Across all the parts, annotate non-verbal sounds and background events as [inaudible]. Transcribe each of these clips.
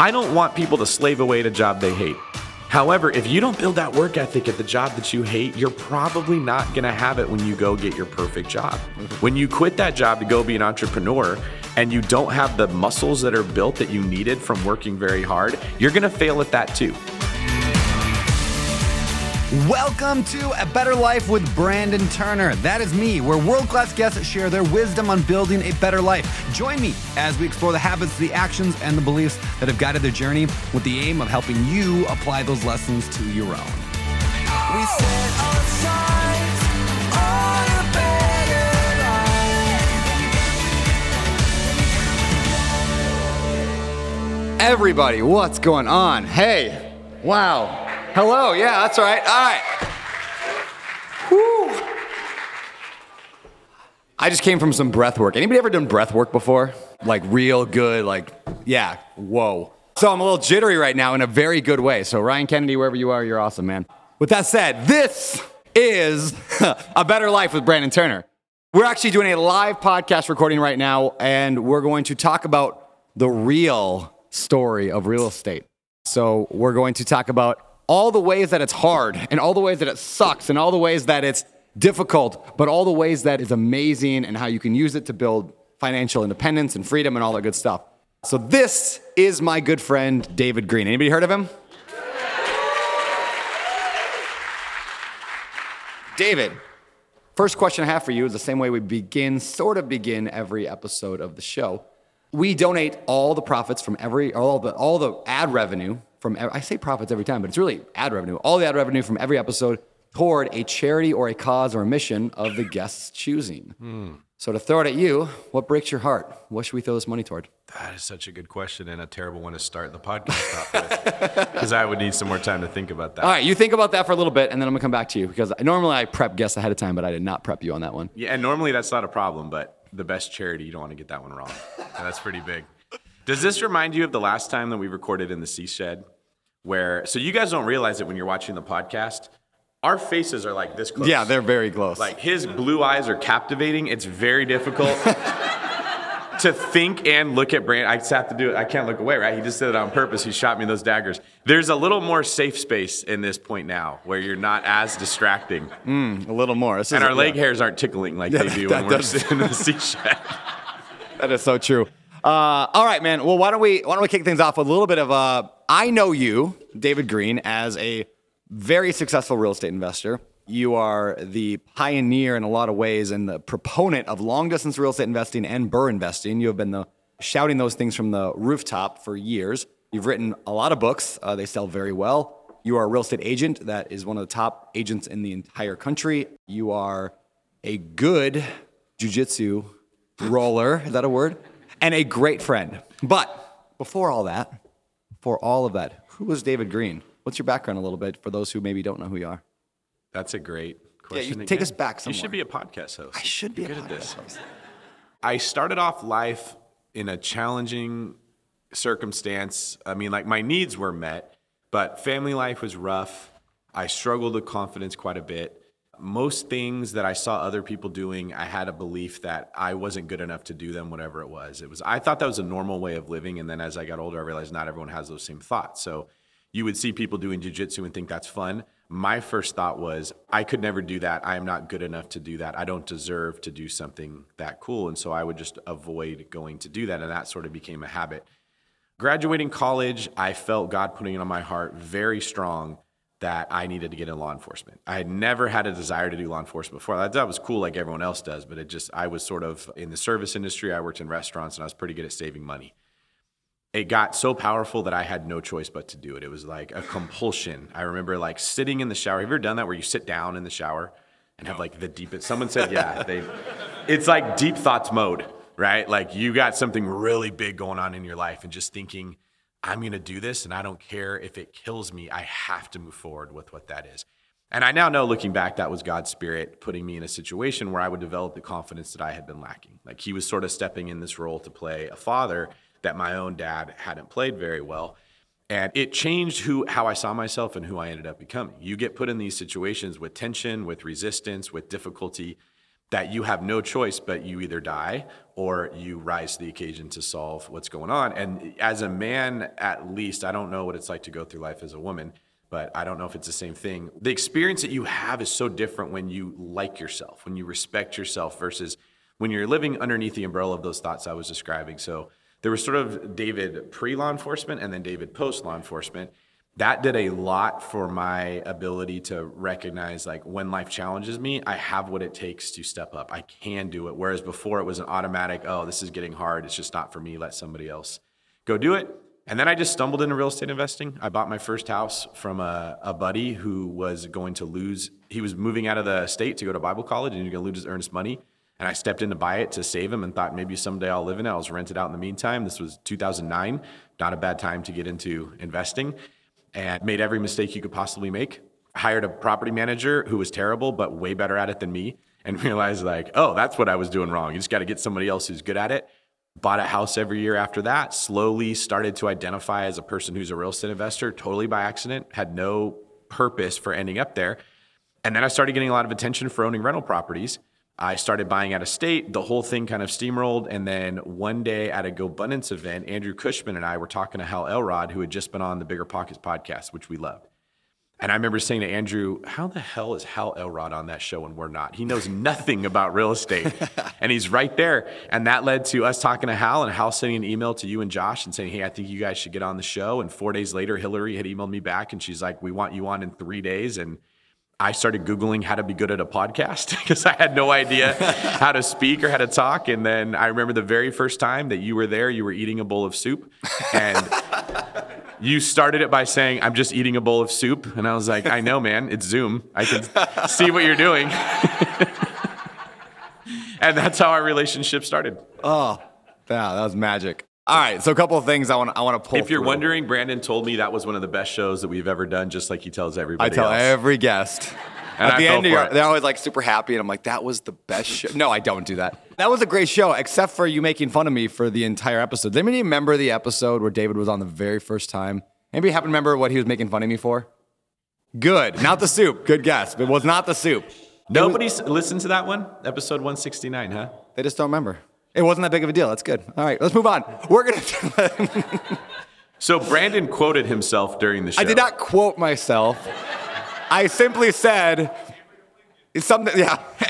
I don't want people to slave away at a job they hate. However, if you don't build that work ethic at the job that you hate, you're probably not going to have it when you go get your perfect job. Mm-hmm. When you quit that job to go be an entrepreneur and you don't have the muscles that are built that you needed from working very hard, you're going to fail at that too. Welcome to A Better Life with Brandon Turner. That is me, where world class guests share their wisdom on building a better life. Join me as we explore the habits, the actions, and the beliefs that have guided their journey with the aim of helping you apply those lessons to your own. We set our sights on a better life. Everybody, what's going on? Hey, wow. Hello, yeah, that's right. All right. Woo. I just came from some breath work. Anybody ever done breath work before? Like real good, like, yeah, whoa. So I'm a little jittery right now in a very good way. So, Ryan Kennedy, wherever you are, you're awesome, man. With that said, this is [laughs] A Better Life with Brandon Turner. We're actually doing a live podcast recording right now, and we're going to talk about the real story of real estate. So, we're going to talk about all the ways that it's hard and all the ways that it sucks and all the ways that it's difficult, but all the ways that it's amazing and how you can use it to build financial independence and freedom and all that good stuff. So this is my good friend David Greene. Anybody heard of him? David, first question I have for you is the same way we begin, sort of begin every episode of the show. We donate all the profits from every all the all the ad revenue from I say profits every time, but it's really ad revenue. All the ad revenue from every episode toward a charity or a cause or a mission of the guest's choosing. Mm. So to throw it at you, what breaks your heart? What should we throw this money toward? That is such a good question and a terrible one to start the podcast off with, because I would need some more time to think about that. All right, you think about that for a little bit, and then I'm gonna come back to you because normally I prep guests ahead of time, but I did not prep you on that one. Yeah, and normally that's not a problem, but the best charity, you don't want to get that one wrong. that's pretty big. Does this remind you of the last time that we recorded in the Sea Shed? Where so you guys don't realize it when you're watching the podcast. Our faces are like this close. Yeah, they're very close. Like his blue eyes are captivating. It's very difficult [laughs] to think and look at Brand. I just have to do it. I can't look away, right? He just did it on purpose. He shot me those daggers. There's a little more safe space in this point now where you're not as distracting. Mm, a little more. and our leg yeah. hairs aren't tickling like yeah, they do when we're sitting in the sea shed. [laughs] that is so true. Uh, all right, man. Well, why don't we why don't we kick things off with a little bit of uh, I know you, David Greene, as a very successful real estate investor. You are the pioneer in a lot of ways and the proponent of long distance real estate investing and BRRRR investing. You have been the, shouting those things from the rooftop for years. You've written a lot of books. Uh, they sell very well. You are a real estate agent that is one of the top agents in the entire country. You are a good jujitsu roller. Is that a word? And a great friend. But before all that, for all of that, who was David Greene? What's your background a little bit for those who maybe don't know who you are? That's a great question. Yeah, you take us back somewhere. You should be a podcast host. I should be You're a podcast host. I started off life in a challenging circumstance. I mean, like my needs were met, but family life was rough. I struggled with confidence quite a bit most things that I saw other people doing, I had a belief that I wasn't good enough to do them, whatever it was. It was I thought that was a normal way of living, and then as I got older, I realized not everyone has those same thoughts. So you would see people doing jujitsu and think that's fun. My first thought was, I could never do that. I am not good enough to do that. I don't deserve to do something that cool. And so I would just avoid going to do that. And that sort of became a habit. Graduating college, I felt God putting it on my heart very strong that I needed to get in law enforcement. I had never had a desire to do law enforcement before. It was cool like everyone else does, but it just, I was sort of in the service industry. I worked in restaurants and I was pretty good at saving money. It got so powerful that I had no choice but to do it. It was like a compulsion. I remember like sitting in the shower. Have you ever done that where you sit down in the shower and have like the deepest, someone said, yeah, they, it's like deep thoughts mode, right? Like you got something really big going on in your life and just thinking, I'm going to do this and I don't care if it kills me. I have to move forward with what that is. And I now know looking back, that was God's spirit putting me in a situation where I would develop the confidence that I had been lacking. Like he was sort of stepping in this role to play a father that my own dad hadn't played very well. And it changed who, how I saw myself and who I ended up becoming. You get put in these situations with tension, with resistance, with difficulty. that you have no choice but you either die or you rise to the occasion to solve what's going on. And as a man, at least, I don't know what it's like to go through life as a woman, but I don't know if it's the same thing. The experience that you have is so different when you like yourself, when you respect yourself versus when you're living underneath the umbrella of those thoughts I was describing. So there was sort of David pre law enforcement and then David post law enforcement that did a lot for my ability to recognize like when life challenges me i have what it takes to step up. I can do it. Whereas before it was an automatic oh this is getting hard. It's just not for me. Let somebody else go do it. And then i just stumbled into real estate investing. I bought my first house from a, a buddy who was going to lose he was moving out of the state to go to bible college and he was going to lose his earnest money. And I stepped in to buy it to save him and thought maybe someday I'll live in it. I was rented out in the meantime. This was 2009, not a bad time to get into investing and made every mistake you could possibly make. Hired a property manager who was terrible, but way better at it than me, and [laughs] realized, like, oh, that's what I was doing wrong. You just got to get somebody else who's good at it. Bought a house every year after that, slowly started to identify as a person who's a real estate investor, totally by accident, had no purpose for ending up there. And then I started getting a lot of attention for owning rental properties I started buying out of state. The whole thing kind of steamrolled. And then one day at a GoBundance event, Andrew Cushman and I were talking to Hal Elrod, who had just been on the BiggerPockets podcast, which we loved. And I remember saying to Andrew, How the hell is Hal Elrod on that show and we're not? He knows nothing about real estate. [laughs] and he's right there. And that led to us talking to Hal and Hal sending an email to you and Josh and saying, Hey, I think you guys should get on the show. And four days later, Hillary had emailed me back and she's like, We want you on in three days. And I started Googling how to be good at a podcast [laughs] because I had no idea [laughs] how to speak or how to talk. And then I remember the very first time that you were there, you were eating a bowl of soup. And [laughs] you started it by saying, I'm just eating a bowl of soup. And I was like, I know, man, it's Zoom. I can see what you're doing. and that's how our relationship started. Oh, yeah, that was magic. All right, so a couple of things I want I want to pull. If you're through. wondering, Brandon told me that was one of the best shows that we've ever done, just like he tells everybody. I tell else. every guest. And At I the end, you're, they're always like super happy, and I'm like, "That was the best show." No, I don't do that. That was a great show, except for you making fun of me for the entire episode. Does anybody remember the episode where David was on the very first time? Anybody happen to remember what he was making fun of me for? Good, not the soup. Good guess, but it was not the soup. Nobody s- listened to that one, episode 169, huh? They just don't remember. It wasn't that big of a deal. That's good. All right, let's move on. We're gonna. [laughs] So Brandon quoted himself during the show. I did not quote myself. I simply said something. Yeah, [laughs]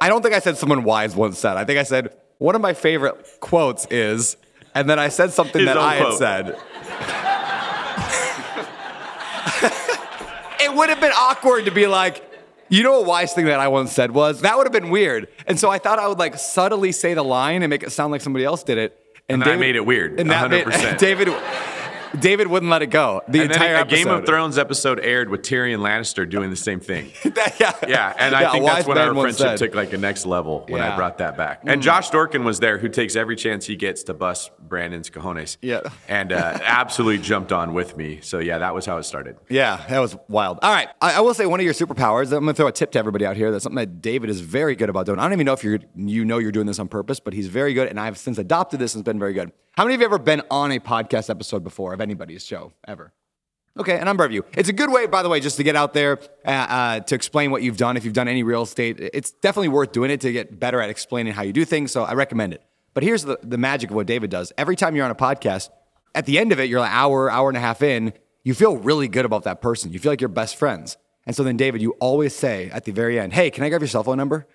I don't think I said someone wise once said. I think I said one of my favorite quotes is, and then I said something His that I had said. [laughs] it would have been awkward to be like, you know, a wise thing that I once said was that would have been weird, and so I thought I would like subtly say the line and make it sound like somebody else did it. And then I made it weird, And that 100%. [laughs] David, David wouldn't let it go. The And then entire a Game of. Thrones episode aired with Tyrion Lannister doing the same thing. [laughs] That- yeah, Yeah, and I Yeah, think that's when our friendship said. took like a next level when I Yeah. Mm. brought that back. And Josh Dorkin was there, who takes every chance he gets to bust Brandon's cojones. Yeah. and uh, absolutely jumped on with me. So yeah, that was how it started. Yeah, that was wild. All right, I, I will say one of your superpowers. I'm gonna throw a tip to everybody out here. That's something that David is very good about doing. I don't even know if you you know you're doing this on purpose, but he's very good, and I've since adopted this and it's been very good. How many of you have ever been on a podcast episode before anybody's show ever? Okay, a number of you. It's a good way, by the way, just to get out there uh, uh, to explain what you've done. If you've done any real estate, it's definitely worth doing it to get better at explaining how you do things. So I recommend it. But here's the, the magic of what David does. Every time you're on a podcast, at the end of it, you're an hour, hour and a half in, you feel really good about that person. You feel like you're best friends. And so then, David, you always say at the very end, Hey, can I grab your cell phone number?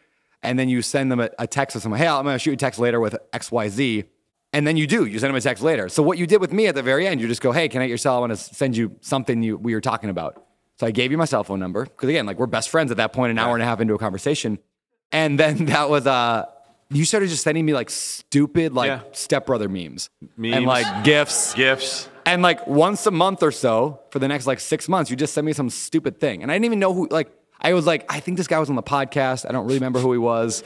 And then you send them a, a text or something, Hey, I'm going to shoot you a text later with XYZ. And then you do, you send them a text later. So what you did with me at the very end, you just go, Hey, can I get your cell? I want to send you something you, we were talking about. So I gave you my cell phone number. Cause again, like we're best friends at that point, an hour and a half into a conversation. And then [laughs] that was, uh, you started just sending me like stupid, like Yeah. stepbrother memes, Memes. and like gifts. Gifts. And like once a month or so for the next like six months, you just send me some stupid thing. And I didn't even know who, like, I was like, I think this guy was on the podcast. I don't really remember who he was.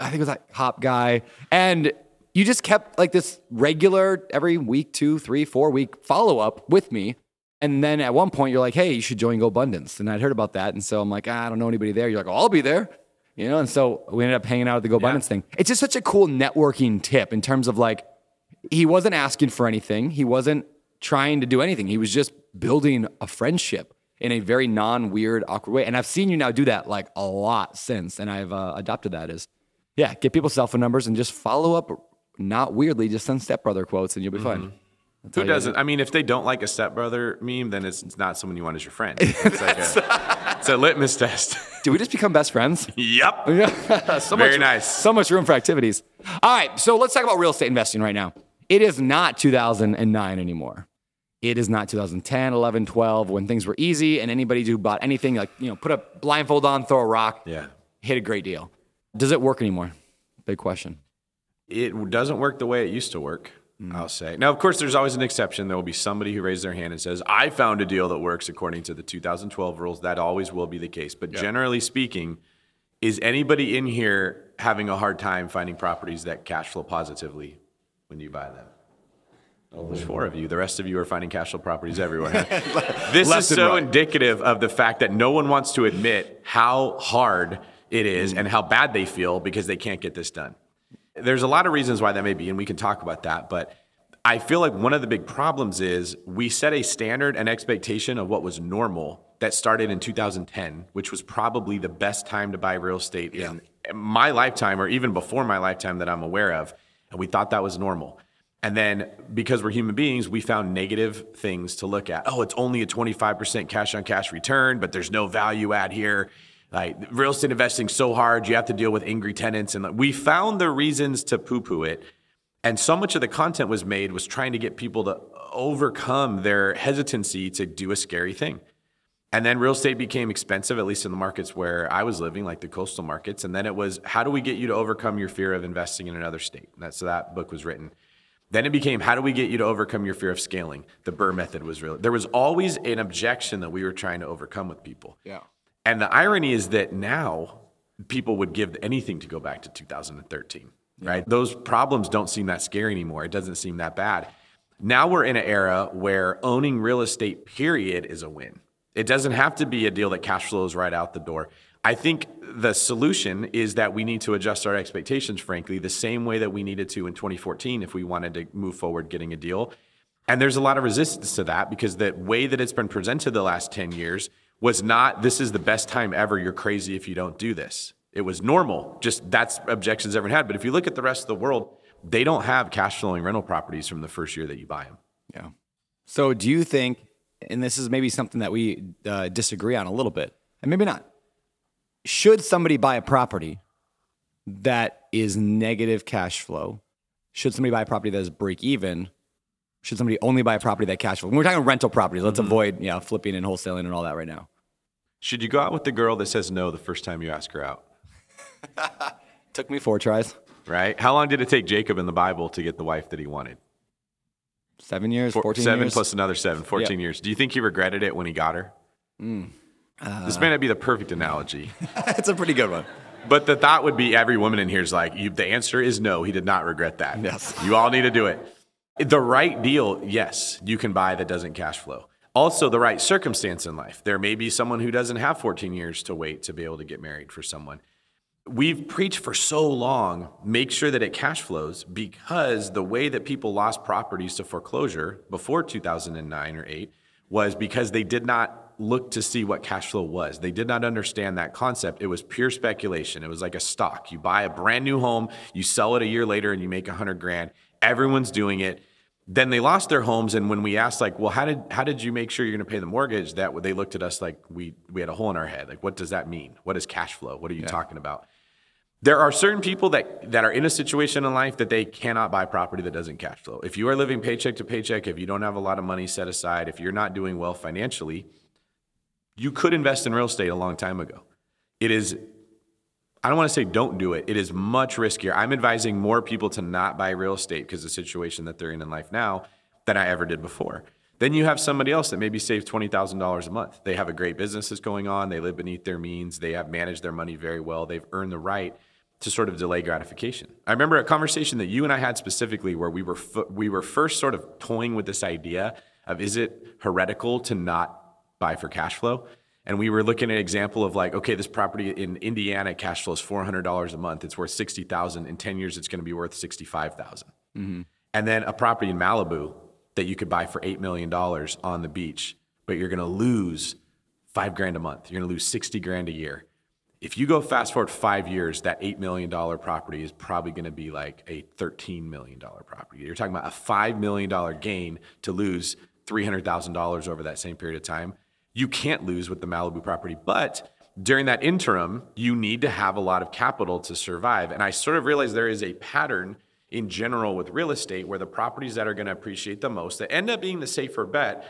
I think it was that hop guy. And you just kept like this regular every week, two, three, four week follow up with me. And then at one point, you're like, hey, you should join GoBundance. And I'd heard about that. And so I'm like, ah, I don't know anybody there. You're like, oh, I'll be there. You know, and so we ended up hanging out at the GoBundance thing. It's just such a cool networking tip in terms of like, he wasn't asking for anything. He wasn't trying to do anything. He was just building a friendship. in a very non-weird, awkward way. And I've seen you now do that like a lot since, and I've uh, adopted as, yeah, get people's cell phone numbers and just follow up, not weirdly, just send stepbrother quotes, and you'll be fine. Mm-hmm. That's Who all you gotta doesn't? I mean, if they don't like a stepbrother meme, then it's, not someone you want as your friend. [laughs] It's like a, it's a litmus test. do. Did we just become best friends? [laughs] yep. [laughs] so Very much, nice. So much room for activities. All right, so let's talk about real estate investing right now. It is not 2009 anymore. It is not 2010, 11, 12 when things were easy and anybody who bought anything like, you know, put a blindfold on, throw a rock, Yeah. hit a great deal. Does it work anymore? Big question. It doesn't work the way it used to work. Mm. I'll say. Now, of course, there's always an exception. There will be somebody who raises their hand and says, "I found a deal that works according to the 2012 rules." That always will be the case. But generally speaking, is anybody in here having a hard time finding properties that cash flow positively when you buy them? Oh, there's four of you. The rest of you are finding cash flow properties everywhere. [laughs] [laughs] this Left is so right. indicative of the fact that no one wants to admit how hard it is and how bad they feel because they can't get this done. There's a lot of reasons why that may be, and we can talk about that. But I feel like one of the big problems is we set a standard and expectation of what was normal that started in 2010, which was probably the best time to buy real estate in my lifetime or even before my lifetime that I'm aware of. And we thought that was normal. And then because we're human beings, we found negative things to look at. Oh, it's only a 25% cash on cash return, but there's no value add here. Like real estate investing so hard, you have to deal with angry tenants. And like, we found the reasons to poo poo it. And so much of the content was made was trying to get people to overcome their hesitancy to do a scary thing. And then real estate became expensive, at least in the markets where I was living, like the coastal markets. And then it was, how do we get you to overcome your fear of investing in another state? And that's so that book was written. Then it became, how do we get you to overcome your fear of scaling? The BRRRR method was real. There was always an objection that we were trying to overcome with people. Yeah. And the irony is that now people would give anything to go back to 2013, right? Those problems don't seem that scary anymore. It doesn't seem that bad. Now we're in an era where owning real estate, period, is a win. It doesn't have to be a deal that cash flows right out the door. I think the solution is that we need to adjust our expectations, frankly, the same way that we needed to in 2014 if we wanted to move forward getting a deal. And there's a lot of resistance to that because the way that it's been presented the last 10 years was not this is the best time ever. You're crazy if you don't do this. It was normal. Just that's objections everyone had. But if you look at the rest of the world, they don't have cash flowing rental properties from the first year that you buy them. Yeah. So do you think, and this is maybe something that we uh, disagree on a little bit, and maybe not, should somebody buy a property that is negative cash flow? Should somebody buy a property that is break even? Should somebody only buy a property that cash flow? When we're talking rental properties, let's avoid you know, flipping and wholesaling and all that right now. Should you go out with the girl that says no the first time you ask her out? [laughs] Took me four tries, Right? How long did it take Jacob in the Bible to get the wife that he wanted? seven years, Four- 14 seven years. plus another seven, 14 years. Do you think he regretted it when he got her? Mm. this may not be the perfect analogy, [laughs] it's a pretty good one. but the thought would be every woman in here is like, you, the answer is no. He did not regret that. Yes. You all need to do it. The right deal, yes, you can buy that doesn't cash flow. Also, the right circumstance in life. There may be someone who doesn't have 14 years to wait to be able to get married for someone. We've preached for so long, make sure that it cash flows because the way that people lost properties to foreclosure before 2009 or 8 was because they did not look to see what cash flow was. They did not understand that concept. It was pure speculation. It was like a stock. You buy a brand new home, you sell it a year later and you make a 100 grand. Everyone's doing it then they lost their homes and when we asked like well how did how did you make sure you're going to pay the mortgage? that they looked at us like we we had a hole in our head like what does that mean? What is cash flow? What are you talking about? There are certain people that that are in a situation in life that they cannot buy property that doesn't cash flow. If you are living paycheck to paycheck if you don't have a lot of money set aside if you're not doing well financially you could invest in real estate a long time ago. It is I don't want to say don't do it. It is much riskier. I'm advising more people to not buy real estate because the situation that they're in in life now than I ever did before. Then you have somebody else that maybe saves $20,000 a month. They have a great business that's going on. They live beneath their means. They have managed their money very well. They've earned the right to sort of delay gratification. I remember a conversation that you and I had specifically where we were f- we were first sort of toying with this idea of is it heretical to not buy for cash flow? And we were looking at an example of like, okay, this property in Indiana cash flows four hundred dollars a month. It's worth sixty thousand. In ten years, it's going to be worth sixty-five mm-hmm. And then a property in Malibu that you could buy for eight million dollars on the beach, but you're going to lose five grand a month. You're going to lose 60 grand a year. If you go fast forward five years, that $8 million property is probably going to be like a $13 million property. You're talking about a $5 million gain to lose $300,000 over that same period of time. You can't lose with the Malibu property, but during that interim, you need to have a lot of capital to survive. And I sort of realized there is a pattern in general with real estate where the properties that are going to appreciate the most, that end up being the safer bet,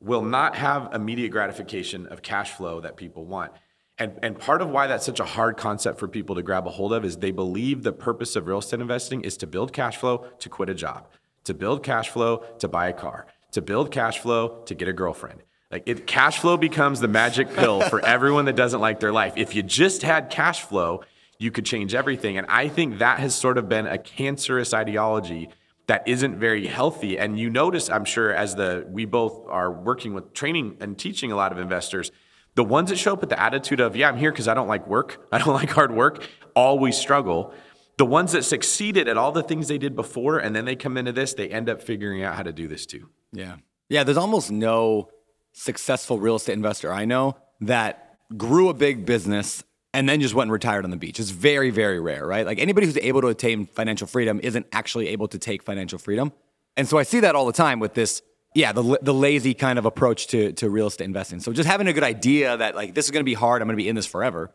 will not have immediate gratification of cash flow that people want. And, and part of why that's such a hard concept for people to grab a hold of is they believe the purpose of real estate investing is to build cash flow to quit a job, to build cash flow to buy a car, to build cash flow to get a girlfriend. Like it, cash flow becomes the magic pill for [laughs] everyone that doesn't like their life. If you just had cash flow, you could change everything. And I think that has sort of been a cancerous ideology that isn't very healthy. And you notice, I'm sure, as the we both are working with training and teaching a lot of investors, the ones that show up with the attitude of, yeah, I'm here because I don't like work, [laughs] I don't like hard work, always struggle. The ones that succeeded at all the things they did before and then they come into this, they end up figuring out how to do this too. Yeah. Yeah. There's almost no successful real estate investor I know that grew a big business and then just went and retired on the beach. It's very, very rare, right? Like anybody who's able to attain financial freedom isn't actually able to take financial freedom. And so I see that all the time with this yeah, the, the lazy kind of approach to, to real estate investing. So just having a good idea that like this is going to be hard, I'm going to be in this forever,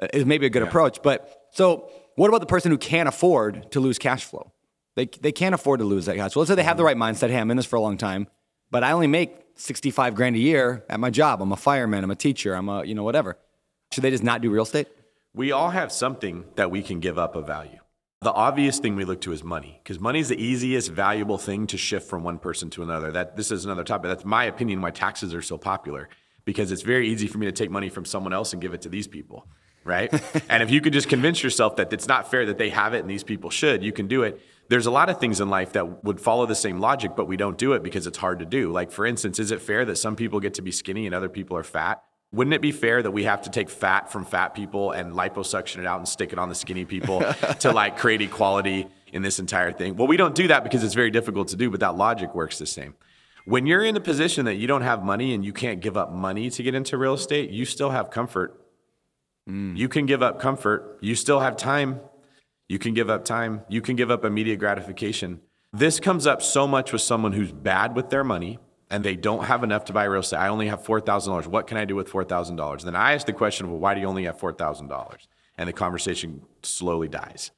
uh, is maybe a good yeah. approach. But so what about the person who can't afford to lose cash flow? They, they can't afford to lose that cash flow. Let's say they have the right mindset. Hey, I'm in this for a long time, but I only make 65 grand a year at my job. I'm a fireman. I'm a teacher. I'm a, you know, whatever. Should they just not do real estate? We all have something that we can give up of value. The obvious thing we look to is money, because money is the easiest valuable thing to shift from one person to another. That this is another topic. That's my opinion why taxes are so popular, because it's very easy for me to take money from someone else and give it to these people, right? [laughs] and if you could just convince yourself that it's not fair that they have it and these people should, you can do it. There's a lot of things in life that would follow the same logic, but we don't do it because it's hard to do. Like for instance, is it fair that some people get to be skinny and other people are fat? wouldn't it be fair that we have to take fat from fat people and liposuction it out and stick it on the skinny people [laughs] to like create equality in this entire thing? Well, we don't do that because it's very difficult to do, but that logic works the same. When you're in a position that you don't have money and you can't give up money to get into real estate, you still have comfort. Mm. You can give up comfort. You still have time. You can give up time. You can give up immediate gratification. This comes up so much with someone who's bad with their money and they don't have enough to buy real estate. I only have $4,000. What can I do with $4,000? Then I ask the question, well, why do you only have $4,000? And the conversation slowly dies.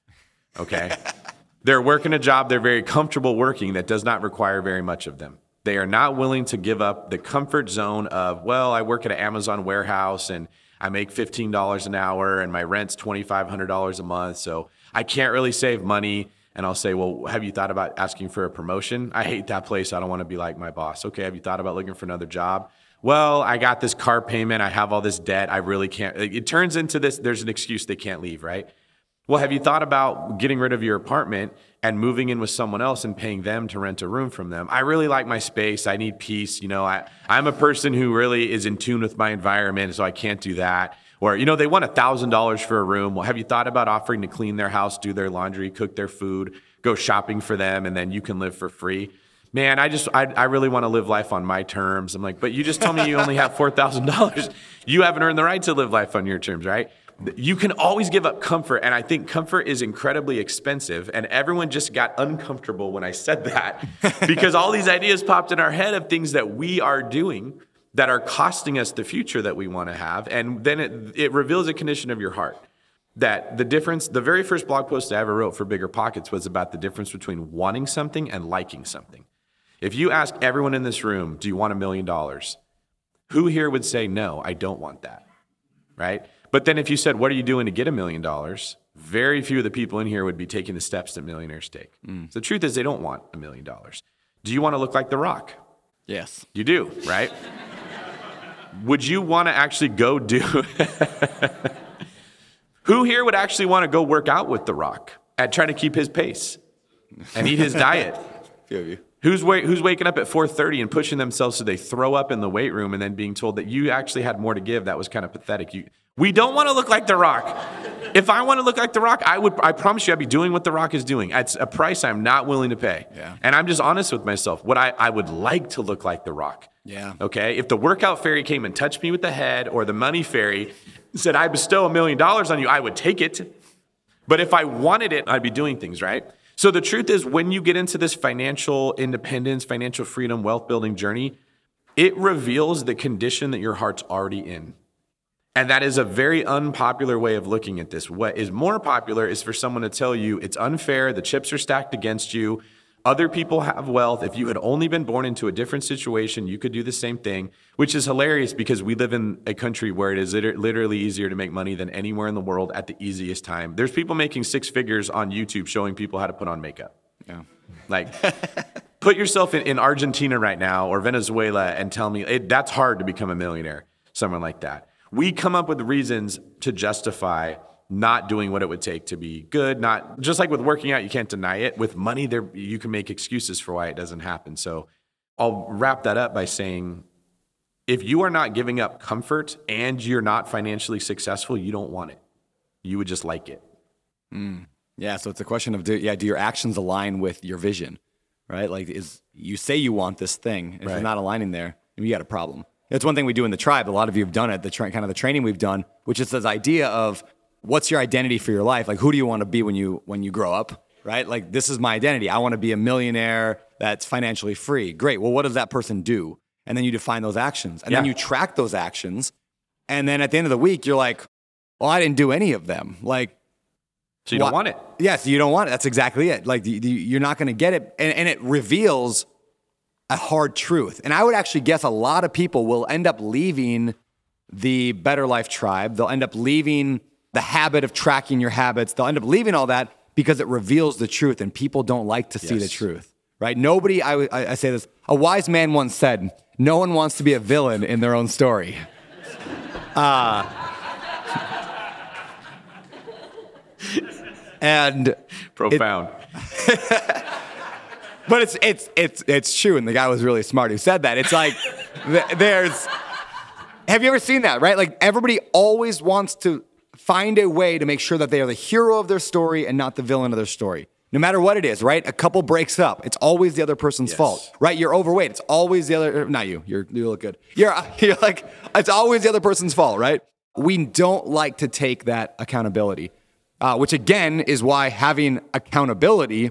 Okay? [laughs] they're working a job they're very comfortable working that does not require very much of them. They are not willing to give up the comfort zone of, well, I work at an Amazon warehouse and I make $15 an hour and my rent's $2,500 a month. So I can't really save money and I'll say, Well, have you thought about asking for a promotion? I hate that place. I don't want to be like my boss. Okay, have you thought about looking for another job? Well, I got this car payment. I have all this debt. I really can't. It turns into this there's an excuse they can't leave, right? Well, have you thought about getting rid of your apartment and moving in with someone else and paying them to rent a room from them? I really like my space. I need peace. You know, I, I'm a person who really is in tune with my environment, so I can't do that. Or, you know, they want $1,000 for a room. Well, have you thought about offering to clean their house, do their laundry, cook their food, go shopping for them, and then you can live for free? Man, I just, I, I really want to live life on my terms. I'm like, but you just told me you only have $4,000. You haven't earned the right to live life on your terms, right? You can always give up comfort. And I think comfort is incredibly expensive. And everyone just got uncomfortable when I said that [laughs] because all these ideas popped in our head of things that we are doing that are costing us the future that we want to have. And then it, it reveals a condition of your heart. That the difference, the very first blog post I ever wrote for BiggerPockets was about the difference between wanting something and liking something. If you ask everyone in this room, do you want a million dollars? Who here would say, no, I don't want that? Right? But then if you said, what are you doing to get a million dollars? Very few of the people in here would be taking the steps that millionaires take. Mm. So the truth is, they don't want a million dollars. Do you want to look like The Rock? Yes. You do, right? would you want to actually go do [laughs] Who here would actually want to go work out with The Rock at trying to keep his pace and eat his diet? [laughs] Few of you. Who's, wa- who's waking up at 4.30 and pushing themselves so they throw up in the weight room and then being told that you actually had more to give? That was kind of pathetic. You, we don't want to look like The Rock. If I want to look like The Rock, I would. I promise you, I'd be doing what The Rock is doing. It's a price I'm not willing to pay. Yeah. And I'm just honest with myself. What I, I would like to look like The Rock. Yeah. Okay. If the workout fairy came and touched me with the head or the money fairy said, I bestow a million dollars on you, I would take it. But if I wanted it, I'd be doing things, right? So the truth is, when you get into this financial independence, financial freedom, wealth building journey, it reveals the condition that your heart's already in. And that is a very unpopular way of looking at this. What is more popular is for someone to tell you it's unfair, the chips are stacked against you, other people have wealth. If you had only been born into a different situation, you could do the same thing, which is hilarious because we live in a country where it is literally easier to make money than anywhere in the world at the easiest time. There's people making six figures on YouTube showing people how to put on makeup. Yeah. Like, [laughs] put yourself in, in, Argentina right now or Venezuela and tell me it, that's hard to become a millionaire, someone like that. We come up with reasons to justify not doing what it would take to be good. Not just like with working out, you can't deny it. With money, there you can make excuses for why it doesn't happen. So I'll wrap that up by saying if you are not giving up comfort and you're not financially successful, you don't want it. You would just like it. Mm. Yeah. So it's a question of do yeah, do your actions align with your vision? Right? Like is you say you want this thing, if right. you're not aligning there, you got a problem. It's one thing we do in the tribe. A lot of you have done it. The tra- kind of the training we've done, which is this idea of what's your identity for your life? Like, who do you want to be when you when you grow up? Right? Like, this is my identity. I want to be a millionaire that's financially free. Great. Well, what does that person do? And then you define those actions, and yeah. then you track those actions, and then at the end of the week, you're like, well, I didn't do any of them. Like, so you don't want it. Yes, yeah, so you don't want it. That's exactly it. Like, you're not going to get it, and, and it reveals a hard truth. And I would actually guess a lot of people will end up leaving the Better Life tribe. They'll end up leaving the habit of tracking your habits. They'll end up leaving all that because it reveals the truth, and people don't like to see yes. the truth, right? Nobody, I, I, I say this, a wise man once said, no one wants to be a villain in their own story. [laughs] Uh, [laughs] and profound. It, [laughs] but it's it's it's it's true, and the guy was really smart who said that. It's like [laughs] there's. Have you ever seen that? Right, like everybody always wants to find a way to make sure that they are the hero of their story and not the villain of their story. No matter what it is, right? A couple breaks up. It's always the other person's yes. fault, right? You're overweight. It's always the other, not you. You're, you look good. You're, [laughs] you're like, it's always the other person's fault, right? We don't like to take that accountability, uh, which again is why having accountability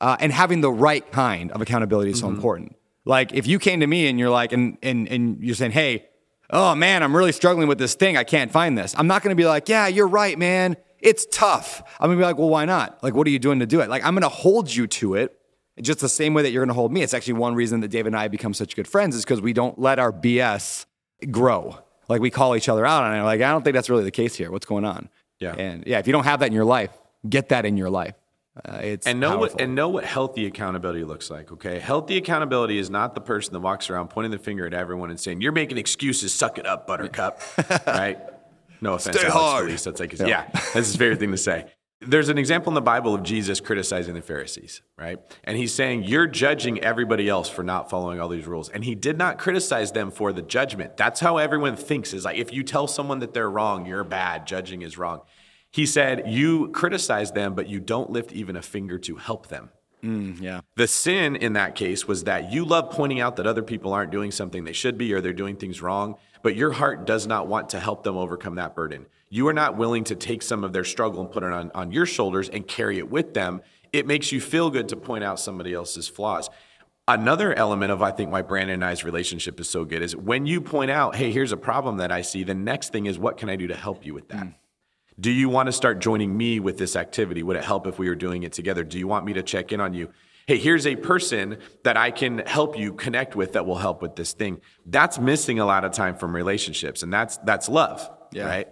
uh, and having the right kind of accountability is so mm-hmm. important. Like if you came to me and you're like, and, and, and you're saying, hey, oh man, I'm really struggling with this thing. I can't find this. I'm not going to be like, yeah, you're right, man. It's tough. I'm going to be like, well, why not? Like, what are you doing to do it? Like, I'm going to hold you to it just the same way that you're going to hold me. It's actually one reason that David and I become such good friends is because we don't let our BS grow. Like, we call each other out on it. Like, I don't think that's really the case here. What's going on? Yeah. And yeah, if you don't have that in your life, get that in your life. Uh, it's and know powerful. what and know what healthy accountability looks like. Okay, healthy accountability is not the person that walks around pointing the finger at everyone and saying, "You're making excuses. Suck it up, Buttercup." [laughs] right? No offense, Stay Alex hard. Felice. That's like, yeah, yeah that's his favorite thing to say. There's an example in the Bible of Jesus criticizing the Pharisees, right? And he's saying, You're judging everybody else for not following all these rules. And he did not criticize them for the judgment. That's how everyone thinks is like, if you tell someone that they're wrong, you're bad, judging is wrong. He said, You criticize them, but you don't lift even a finger to help them. Mm, yeah. The sin in that case was that you love pointing out that other people aren't doing something they should be or they're doing things wrong, but your heart does not want to help them overcome that burden. You are not willing to take some of their struggle and put it on, on your shoulders and carry it with them. It makes you feel good to point out somebody else's flaws. Another element of I think why Brandon and I's relationship is so good is when you point out, hey, here's a problem that I see, the next thing is what can I do to help you with that? Mm. Do you want to start joining me with this activity? Would it help if we were doing it together? Do you want me to check in on you? Hey, here's a person that I can help you connect with that will help with this thing. That's missing a lot of time from relationships, and that's that's love, yeah. right?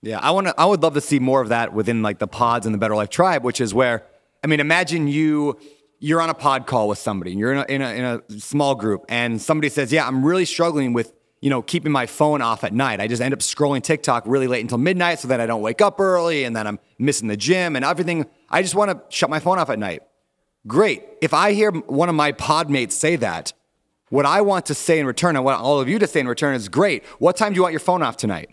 Yeah, I want to. I would love to see more of that within like the pods and the Better Life Tribe, which is where I mean, imagine you you're on a pod call with somebody, and you're in a, in a, in a small group, and somebody says, "Yeah, I'm really struggling with you know, keeping my phone off at night. I just end up scrolling TikTok really late until midnight so that I don't wake up early and then I'm missing the gym and everything. I just want to shut my phone off at night. Great. If I hear one of my podmates say that, what I want to say in return, I want all of you to say in return is great. What time do you want your phone off tonight?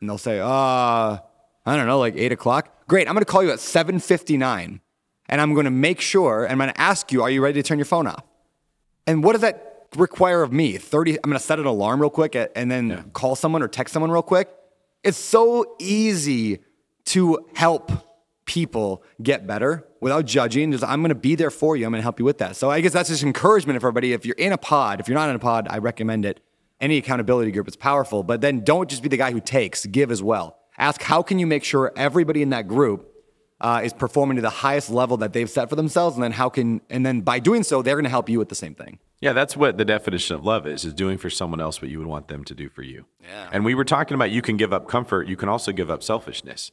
And they'll say, uh, I don't know, like eight o'clock. Great. I'm going to call you at 7:59, and I'm going to make sure, and I'm going to ask you, are you ready to turn your phone off? And what does that require of me 30 i'm going to set an alarm real quick and then call someone or text someone real quick. It's so easy to help people get better without judging. Just i'm going to be there for you. I'm going to help you with that. So i guess that's just encouragement for everybody. If you're in a pod if you're not in a pod i recommend it. Any accountability group is powerful but then don't just be the guy who takes give as well. Ask how can you make sure everybody in that group uh, is performing to the highest level that they've set for themselves? And then how can and then by doing so they're going to help you with the same thing Yeah, that's what the definition of love is: is doing for someone else what you would want them to do for you. Yeah. And we were talking about you can give up comfort, you can also give up selfishness.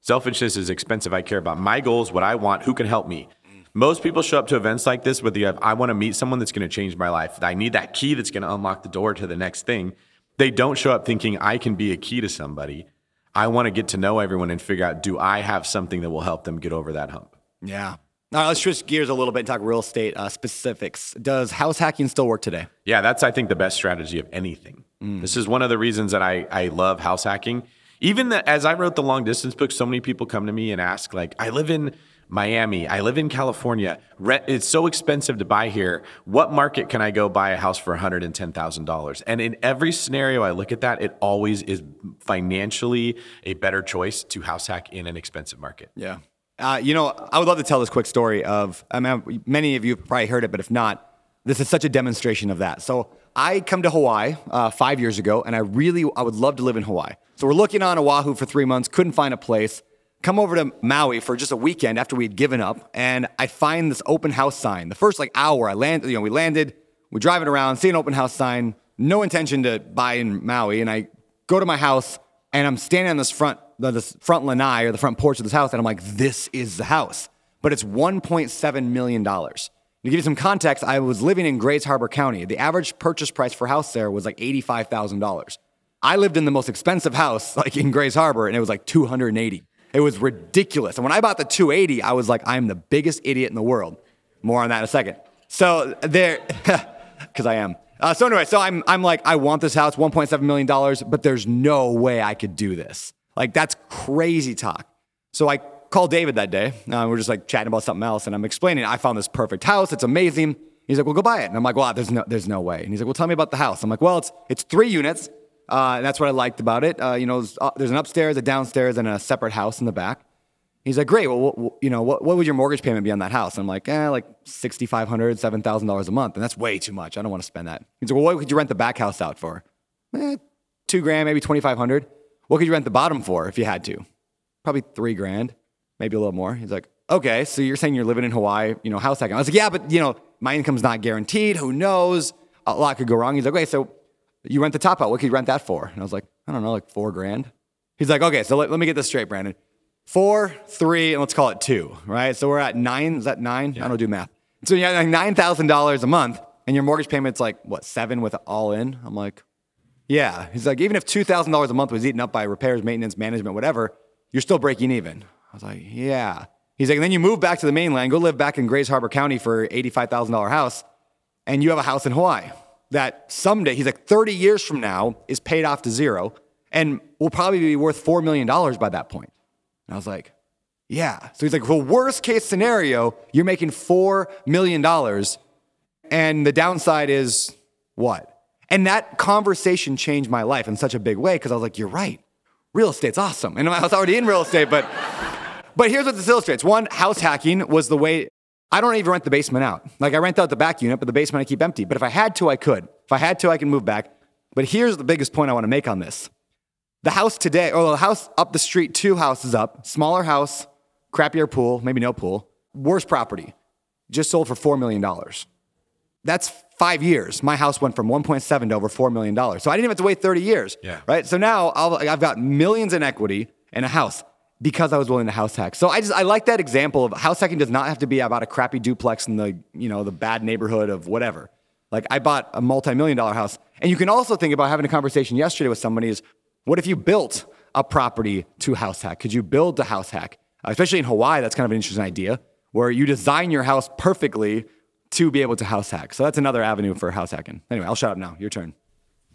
Selfishness is expensive. I care about my goals, what I want, who can help me. Mm. Most people show up to events like this with the I want to meet someone that's going to change my life. I need that key that's going to unlock the door to the next thing. They don't show up thinking I can be a key to somebody. I want to get to know everyone and figure out do I have something that will help them get over that hump. yeah all right let's switch gears a little bit and talk real estate uh, specifics does house hacking still work today Yeah, that's I think the best strategy of anything. This is one of the reasons that I I love house hacking. Even the, as I wrote the long distance book, so many people come to me and ask like, I live in Miami, I live in California. Rent, it's so expensive to buy here. What market can I go buy a house for one hundred and ten thousand dollars? And in every scenario I look at that, it always is financially a better choice to house hack in an expensive market. Yeah. Uh, you know, I would love to tell this quick story of, I mean, many of you have probably heard it, but if not, this is such a demonstration of that. So I come to Hawaii uh, five years ago, and I really, I would love to live in Hawaii. So we're looking on Oahu for three months, couldn't find a place. Come over to Maui for just a weekend after we'd given up, and I find this open house sign. The first like hour, I landed, you know, we landed, we're driving around, see an open house sign, no intention to buy in Maui, and I go to my house, and I'm standing on this front, the this front lanai or the front porch of this house, and I'm like, this is the house. But it's $1.7 million. To give you some context, I was living in Grays Harbor County. The average purchase price for house there was like $85,000. I lived in the most expensive house, [laughs] like in Grays Harbor, and it was like 280. It was ridiculous. And when I bought the 280, I was like, I'm the biggest idiot in the world. More on that in a second. So there, [laughs] because I am. Uh, so anyway, so I'm, I'm like, I want this house, $1.7 million, but there's no way I could do this. Like, that's crazy talk. So I called David that day. Uh, we're just like chatting about something else, and I'm explaining, I found this perfect house. It's amazing. He's like, well, go buy it. And I'm like, well, there's no, there's no way. And he's like, well, tell me about the house. I'm like, well, it's, it's three units. Uh, and that's what I liked about it. Uh, you know, there's, uh, there's an upstairs, a downstairs, and a separate house in the back. He's like, great. Well, what, you know, what, what would your mortgage payment be on that house? I'm like, eh, like $6,500, $7,000 a month. And that's way too much. I don't want to spend that. He's like, well, what could you rent the back house out for? Eh, two grand, maybe 2,500. What could you rent the bottom for if you had to? Probably three grand, maybe a little more. He's like, okay, so you're saying you're living in Hawaii, you know, house hacking. I was like, yeah, but you know, my income's not guaranteed. Who knows? A lot could go wrong. He's like, okay, so you rent the top out. What could you rent that for? And I was like, I don't know, like four grand. He's like, okay, so let, let me get this straight, Brandon. Four, three, and let's call it two, right? So we're at nine. Is that nine? I don't do math. So you have like nine thousand dollars a month, and your mortgage payment's like what seven with all in. I'm like, yeah. He's like, even if two thousand dollars a month was eaten up by repairs, maintenance, management, whatever, you're still breaking even. I was like, yeah. He's like, and then you move back to the mainland, go live back in Grays Harbor County for eighty-five thousand dollar house, and you have a house in Hawaii that someday, he's like, thirty years from now is paid off to zero, and will probably be worth four million dollars by that point. And I was like, yeah. So he's like, well, worst case scenario, you're making $4 million. And the downside is what? And that conversation changed my life in such a big way because I was like, you're right. Real estate's awesome. And I was already in real estate, but [laughs] but here's what this illustrates. One, house hacking was the way I don't even rent the basement out. Like I rent out the back unit, but the basement I keep empty. But if I had to, I could. If I had to, I can move back. But here's the biggest point I want to make on this. The house today, or the house up the street, two houses up, smaller house, crappier pool, maybe no pool, worse property, just sold for $4 million. That's five years. My house went from 1.7 to over $4 million. So I didn't even have to wait 30 years. Yeah. Right. So now I'll, I've got millions in equity in a house because I was willing to house hack. So I just, I like that example of house hacking does not have to be about a crappy duplex in the, you know, the bad neighborhood of whatever. Like I bought a multi-million dollar house. And you can also think about having a conversation yesterday with somebody is what if you built a property to house hack? Could you build the house hack? Especially in Hawaii, that's kind of an interesting idea where you design your house perfectly to be able to house hack. So that's another avenue for house hacking. Anyway, I'll shut up now. Your turn.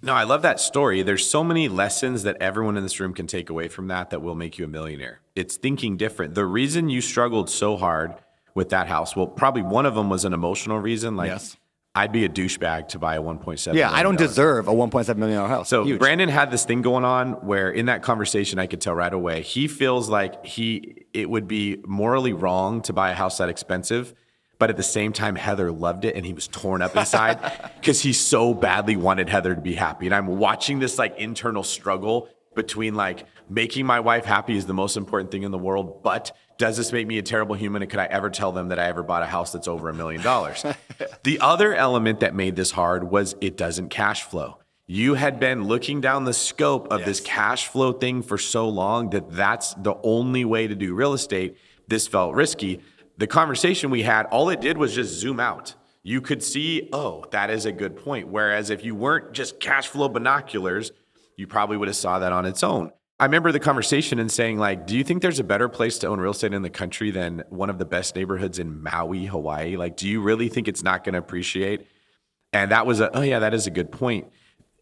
No, I love that story. There's so many lessons that everyone in this room can take away from that that will make you a millionaire. It's thinking different. The reason you struggled so hard with that house, well, probably one of them was an emotional reason. Like, Yes. I'd be a douchebag to buy a 1.7. Yeah, I don't deserve a 1.7 million dollar house. so Huge. Brandon had this thing going on where in that conversation I could tell right away he feels like he it would be morally wrong to buy a house that expensive, but at the same time Heather loved it and he was torn up inside [laughs] because he so badly wanted Heather to be happy. And I'm watching this like internal struggle between like making my wife happy is the most important thing in the world, but does this make me a terrible human? And could I ever tell them that I ever bought a house that's over a million dollars? [laughs] The other element that made this hard was it doesn't cash flow. You had been looking down the scope of this cash flow thing for so long that that's the only way to do real estate. This felt risky. The conversation we had, all it did was just zoom out. You could see, oh, that is a good point. Whereas if you weren't just cash flow binoculars, you probably would have saw that on its own. I remember the conversation and saying like, do you think there's a better place to own real estate in the country than one of the best neighborhoods in Maui, Hawaii? Like, do you really think it's not going to appreciate? And that was a, oh yeah, that is a good point.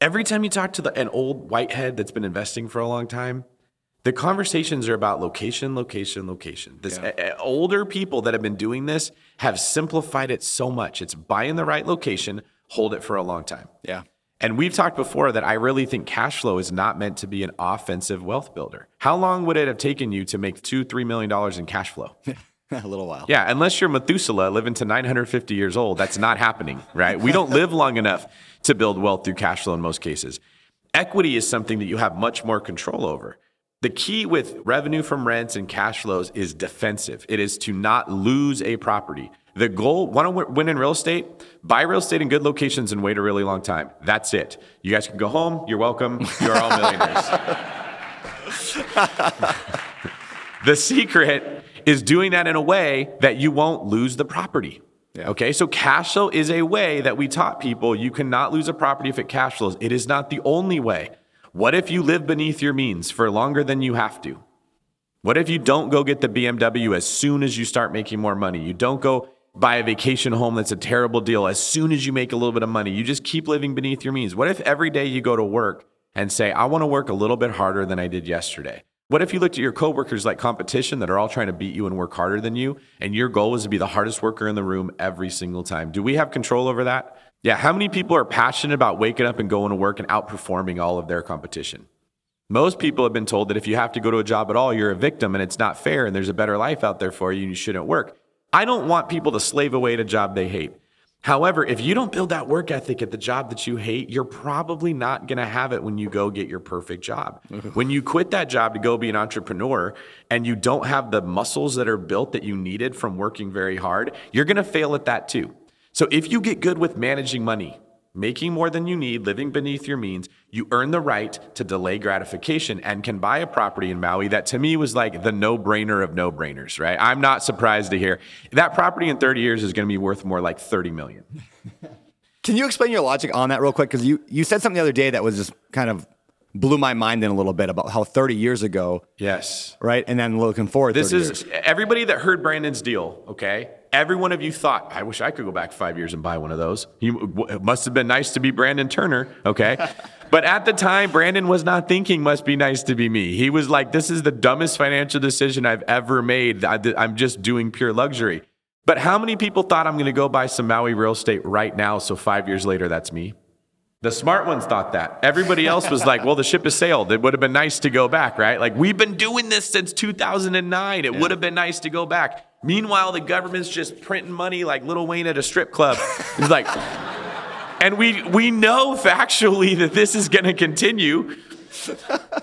Every time you talk to the, an old whitehead that's been investing for a long time, the conversations are about location, location, location. This a- a- eh, eh, older people that have been doing this have simplified it so much. It's buy in the right location, hold it for a long time. yeah. And we've talked before that I really think cash flow is not meant to be an offensive wealth builder. How long would it have taken you to make two, three million dollars in cash flow? [laughs] a little while. Yeah, unless you're Methuselah living to 950 years old, that's not happening, right? We don't live long enough to build wealth through cash flow in most cases. Equity is something that you have much more control over. The key with revenue from rents and cash flows is defensive. It is to not lose a property. The goal, want to win in real estate? Buy real estate in good locations and wait a really long time. That's it. You guys can go home. You're welcome. You're all millionaires. [laughs] the secret is doing that in a way that you won't lose the property. Okay, so cash flow is a way that we taught people you cannot lose a property if it cash flows. It is not the only way. What if you live beneath your means for longer than you have to? What if you don't go get the BMW as soon as you start making more money? You don't go buy a vacation home that's a terrible deal as soon as you make a little bit of money. You just keep living beneath your means. What if every day you go to work and say, I want to work a little bit harder than I did yesterday? What if you looked at your coworkers like competition that are all trying to beat you and work harder than you, and your goal was to be the hardest worker in the room every single time? Do we have control over that? Yeah, how many people are passionate about waking up and going to work and outperforming all of their competition? Most people have been told that if you have to go to a job at all, you're a victim and it's not fair and there's a better life out there for you and you shouldn't work. I don't want people to slave away at a job they hate. However, if you don't build that work ethic at the job that you hate, you're probably not going to have it when you go get your perfect job. [laughs] when you quit that job to go be an entrepreneur and you don't have the muscles that are built that you needed from working very hard, you're going to fail at that too. So if you get good with managing money, making more than you need, living beneath your means, you earn the right to delay gratification and can buy a property in Maui that to me was like the no brainer of no brainers, right? I'm not surprised to hear that property in 30 years is going to be worth more like 30 million. [laughs] Can you explain your logic on that real quick? Because you, you said something the other day that was just kind of blew my mind in a little bit about how 30 years ago, Yes. right? And then looking forward. This is years. everybody that heard Brandon's deal, okay? Every one of you thought, I wish I could go back five years and buy one of those. He, it must have been nice to be Brandon Turner, okay? [laughs] but at the time, Brandon was not thinking, must be nice to be me. He was like, this is the dumbest financial decision I've ever made. I'm just doing pure luxury. But how many people thought I'm going to go buy some Maui real estate right now? So five years later, that's me. The smart ones thought that. Everybody else was like, well, the ship has sailed. It would have been nice to go back, right? Like, we've been doing this since 2009. It would have been nice to go back. Meanwhile, the government's just printing money like Lil Wayne at a strip club. It's like, and we, we know factually that this is going to continue.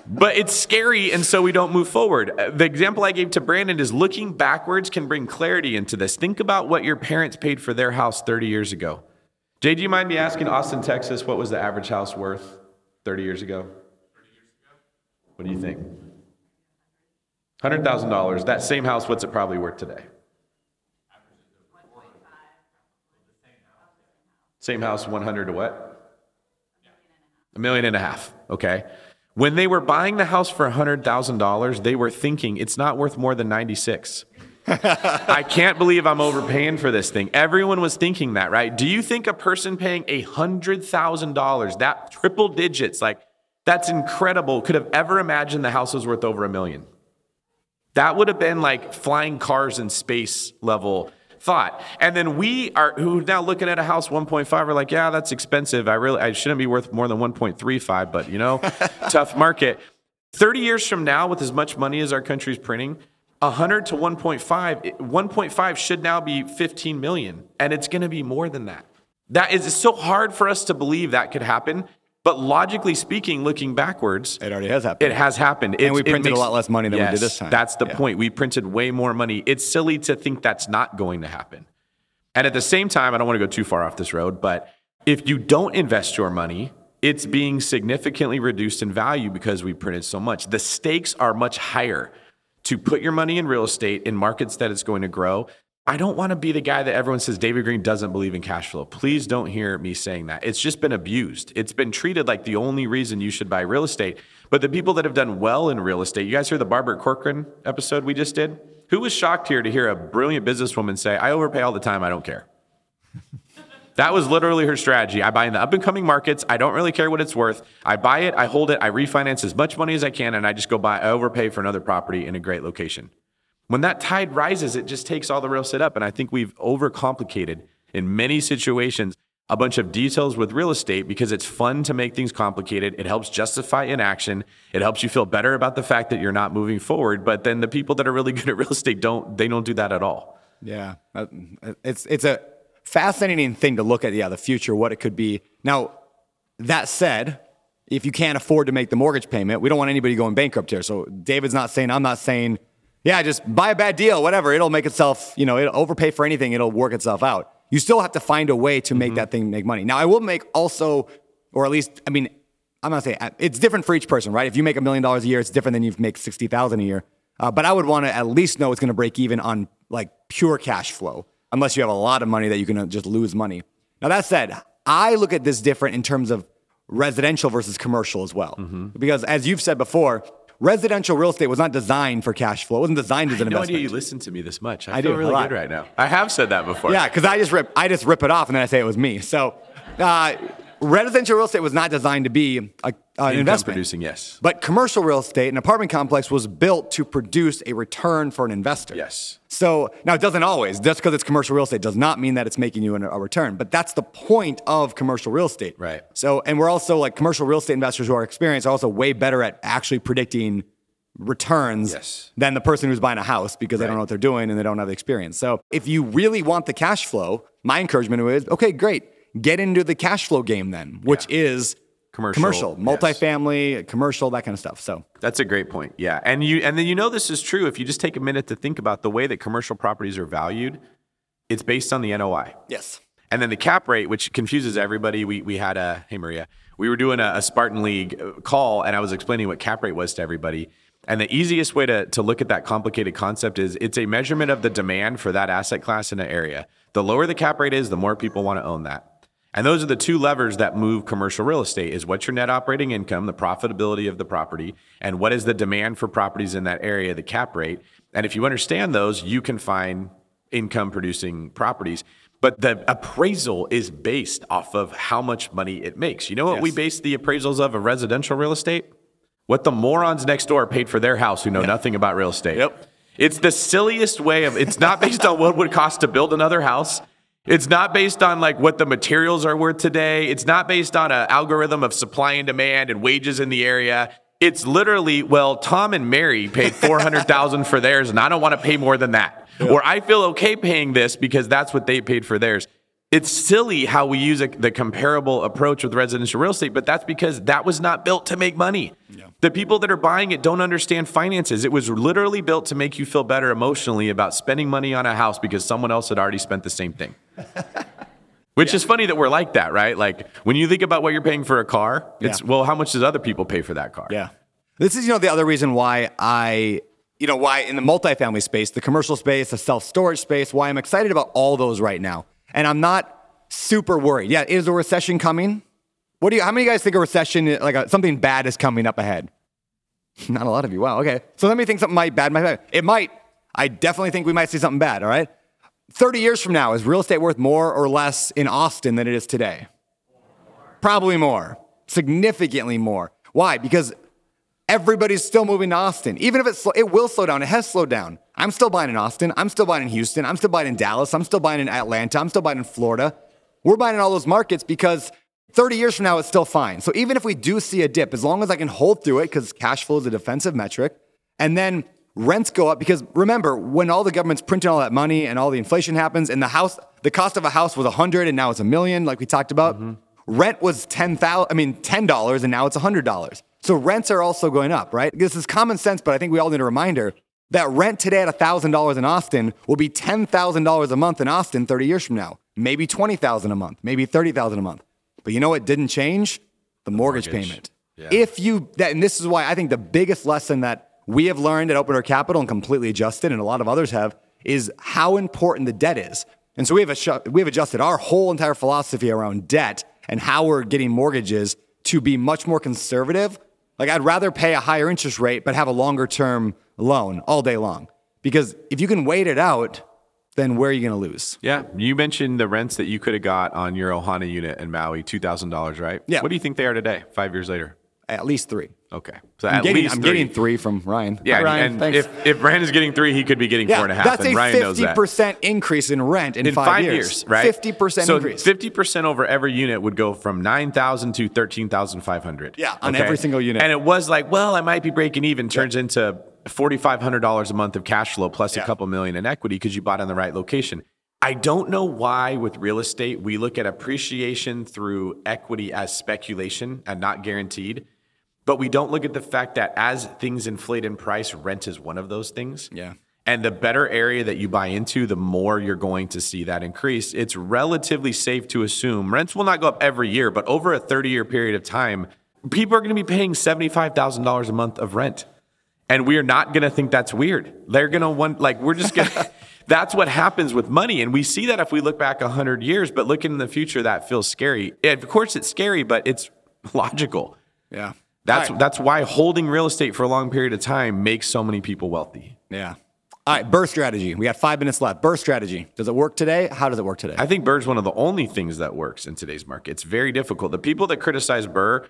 but it's scary, and so we don't move forward. Uh, The example I gave to Brandon is looking backwards can bring clarity into this. Think about what your parents paid for their house 30 years ago. Jay, do you mind me asking Austin, Texas, what was the average house worth 30 years ago? What do you think? $100,000. That same house, what's it probably worth today? Same house, 100 to what? A million and a half. Okay. When they were buying the house for $100,000, they were thinking it's not worth more than 96. [laughs] I can't believe I'm overpaying for this thing. Everyone was thinking that, right? Do you think a person paying $100,000, that triple digits, like that's incredible, could have ever imagined the house was worth over a million? That would have been like flying cars in space level thought. And then we are who now looking at a house 1.5 are like, yeah, that's expensive. I really I shouldn't be worth more than 1.35, but you know, [laughs] tough market. 30 years from now, with as much money as our country's printing, 100 to 1.5, 1.5 should now be 15 million, and it's going to be more than that. That is so hard for us to believe that could happen. But logically speaking, looking backwards, It already has happened. it has happened. And we printed a lot less money than we did this time. That's the Yeah. point. We printed way more money. It's silly to think that's not going to happen. And at the same time, I don't want to go too far off this road, but if you don't invest your money, it's being significantly reduced in value because we printed so much. The stakes are much higher to put your money in real estate in markets that it's going to grow. I don't want to be the guy that everyone says David Greene doesn't believe in cash flow. Please don't hear me saying that. It's just been abused. It's been treated like the only reason you should buy real estate. But the people that have done well in real estate, you guys hear the Barbara Corcoran episode we just did? Who was shocked here to hear a brilliant businesswoman say, I overpay all the time, I don't care? [laughs] That was literally her strategy. I buy in the up and coming markets. I don't really care what it's worth. I buy it, I hold it, I refinance as much money as I can, and I just go buy, I overpay for another property in a great location. When that tide rises, it just takes all the real estate up. And I think we've overcomplicated in many situations a bunch of details with real estate because it's fun to make things complicated. It helps justify inaction. It helps you feel better about the fact that you're not moving forward. But then the people that are really [laughs] good at real estate don't, they don't do that at all. Yeah, it's it's a fascinating thing to look at. Yeah, the future, what it could be. Now, that said, if you can't afford to make the mortgage payment, we don't want anybody going bankrupt here. So David's not saying, I'm not saying, yeah, just buy a bad deal, whatever. It'll make itself, you know, it'll overpay for anything. It'll work itself out. You still have to find a way to make that thing make money. Now, I will make also, or at least, I mean, I'm not saying it's different for each person, right? If you make a million dollars a year, it's different than you make sixty thousand a year. Uh, but I would want to at least know it's going to break even on like pure cash flow, unless you have a lot of money that you can uh, just lose money. Now that said, I look at this different in terms of residential versus commercial as well, because as you've said before, residential real estate was not designed for cash flow. It wasn't designed as an No investment. idea you listen to me this much. I, I feel do, really good right now. I have said that before. Yeah, because I just rip I just rip it off and then I say it was me. So uh, residential real estate was not designed to be a, an investment. producing, yes. But commercial real estate, an apartment complex, was built to produce a return for an investor. Yes. So now it doesn't always. Just because it's commercial real estate does not mean that it's making you an- a return. But that's the point of commercial real estate. Right. So, and we're also like commercial real estate investors who are experienced are also way better at actually predicting returns Yes. than the person who's buying a house because they don't know what they're doing and they don't have the experience. So if you really want the cash flow, my encouragement is okay, great. Get into the cash flow game then, which is Commercial, commercial, yes. multifamily, commercial, that kind of stuff. So That's a great point. Yeah. And you and then you know this is true if you just take a minute to think about the way that commercial properties are valued, it's based on the NOI. yes. And then the cap rate, which confuses everybody. We we had a hey Maria, we were doing a, a Spartan League uh, call, and I was explaining what cap rate was to everybody. And the easiest way to, to look at that complicated concept is it's a measurement of the demand for that asset class in an area. The lower the cap rate is, the more people want to own that. And those are the two levers that move commercial real estate is what's your net operating income, the profitability of the property, and what is the demand for properties in that area, the cap rate. And if you understand those, you can find income producing properties. But the appraisal is based off of how much money it makes. You know what we base the appraisals of of residential real estate? What the morons next door paid for their house who know nothing about real estate. Yep. It's the silliest way of it's not based on what it would cost to build another house. It's not based on like what the materials are worth today. It's not based on an algorithm of supply and demand and wages in the area. It's literally, well, Tom and Mary paid 400,000 for theirs and I don't want to pay more than that. Or I feel okay paying this because that's what they paid for theirs. It's silly how we use a, the comparable approach with residential real estate, but that's because that was not built to make money. The people that are buying it don't understand finances. It was literally built to make you feel better emotionally about spending money on a house because someone else had already spent the same thing. [laughs] Which is funny that we're like that, right? Like when you think about what you're paying for a car, it's Yeah. well, how much does other people pay for that car? Yeah. This is, you know, the other reason why I, you know, why in the multifamily space, the commercial space, the self storage space, why I'm excited about all those right now. And I'm not super worried. Yeah, is a recession coming? What do you, how many of you guys think a recession, like a, something bad is coming up ahead? [laughs] Not a lot of you. Wow. Okay. So let me think something might bad might happen. It might. I definitely think we might see something bad. All right. 30 years from now, is real estate worth more or less in Austin than it is today? Probably more. Significantly more. Why? Because everybody's still moving to Austin. Even if it's, it will slow down. It has slowed down. I'm still buying in Austin. I'm still buying in Houston. I'm still buying in Dallas. I'm still buying in Atlanta. I'm still buying in Florida. We're buying in all those markets because 30 years from now, it's still fine. So even if we do see a dip, as long as I can hold through it, because cash flow is a defensive metric, and then rents go up, because remember, when all the government's printing all that money and all the inflation happens, and the house, the cost of a house was 100 and now it's a million, like we talked about. Mm-hmm. Rent was 10,000, I mean, $10 and now it's $100. So rents are also going up, right? This is common sense, but I think we all need a reminder that rent today at $1,000 in Austin will be $10,000 a month in Austin 30 years from now. Maybe 20,000 a month, maybe 30,000 a month. But you know what didn't change? The mortgage, mortgage. payment. Yeah. If you that and this is why I think the biggest lesson that we have learned at Open Door Capital and completely adjusted and a lot of others have is how important the debt is. And so we have a, we have adjusted our whole entire philosophy around debt and how we're getting mortgages to be much more conservative. Like I'd rather pay a higher interest rate but have a longer term loan all day long. Because if you can wait it out, then where are you going to lose? Yeah, you mentioned the rents that you could have got on your Ohana unit in Maui, two thousand dollars, right? Yeah. What do you think they are today, five years later? At least three. Okay, so I'm, at getting, least I'm three. getting three from Ryan. Yeah, Hi, Ryan. and thanks. if if Ryan is getting three, he could be getting yeah, four and a half, that's and a Ryan knows fifty that. percent increase in rent in, in five, years. years, right? Fifty percent so increase. Fifty percent over every unit would go from nine thousand to thirteen thousand five hundred. Yeah, on every single unit. And it was like, well, I might be breaking even. Turns into forty five hundred dollars a month of cash flow plus Yeah. a couple million in equity because you bought in the right location. I don't know why with real estate we look at appreciation through equity as speculation and not guaranteed. But we don't look at the fact that as things inflate in price, rent is one of those things. Yeah. And the better area that you buy into, the more you're going to see that increase. It's relatively safe to assume rents will not go up every year, but over a 30 year period of time, people are going to be paying $75,000 a month of rent. And we're not going to think that's weird. They're going to want, like, we're just going [laughs] to, that's what happens with money. And we see that if we look back 100 years, but looking in the future, that feels scary. And of course, it's scary, but it's logical. yeah. That's, right. that's why holding real estate for a long period of time makes so many people wealthy. Yeah. All right, BRRRR strategy. We got five minutes left. BRRRR strategy. Does it work today? How does it work today? I think BRRRR's one of the only things that works in today's market. It's very difficult. The people that criticize BRRRR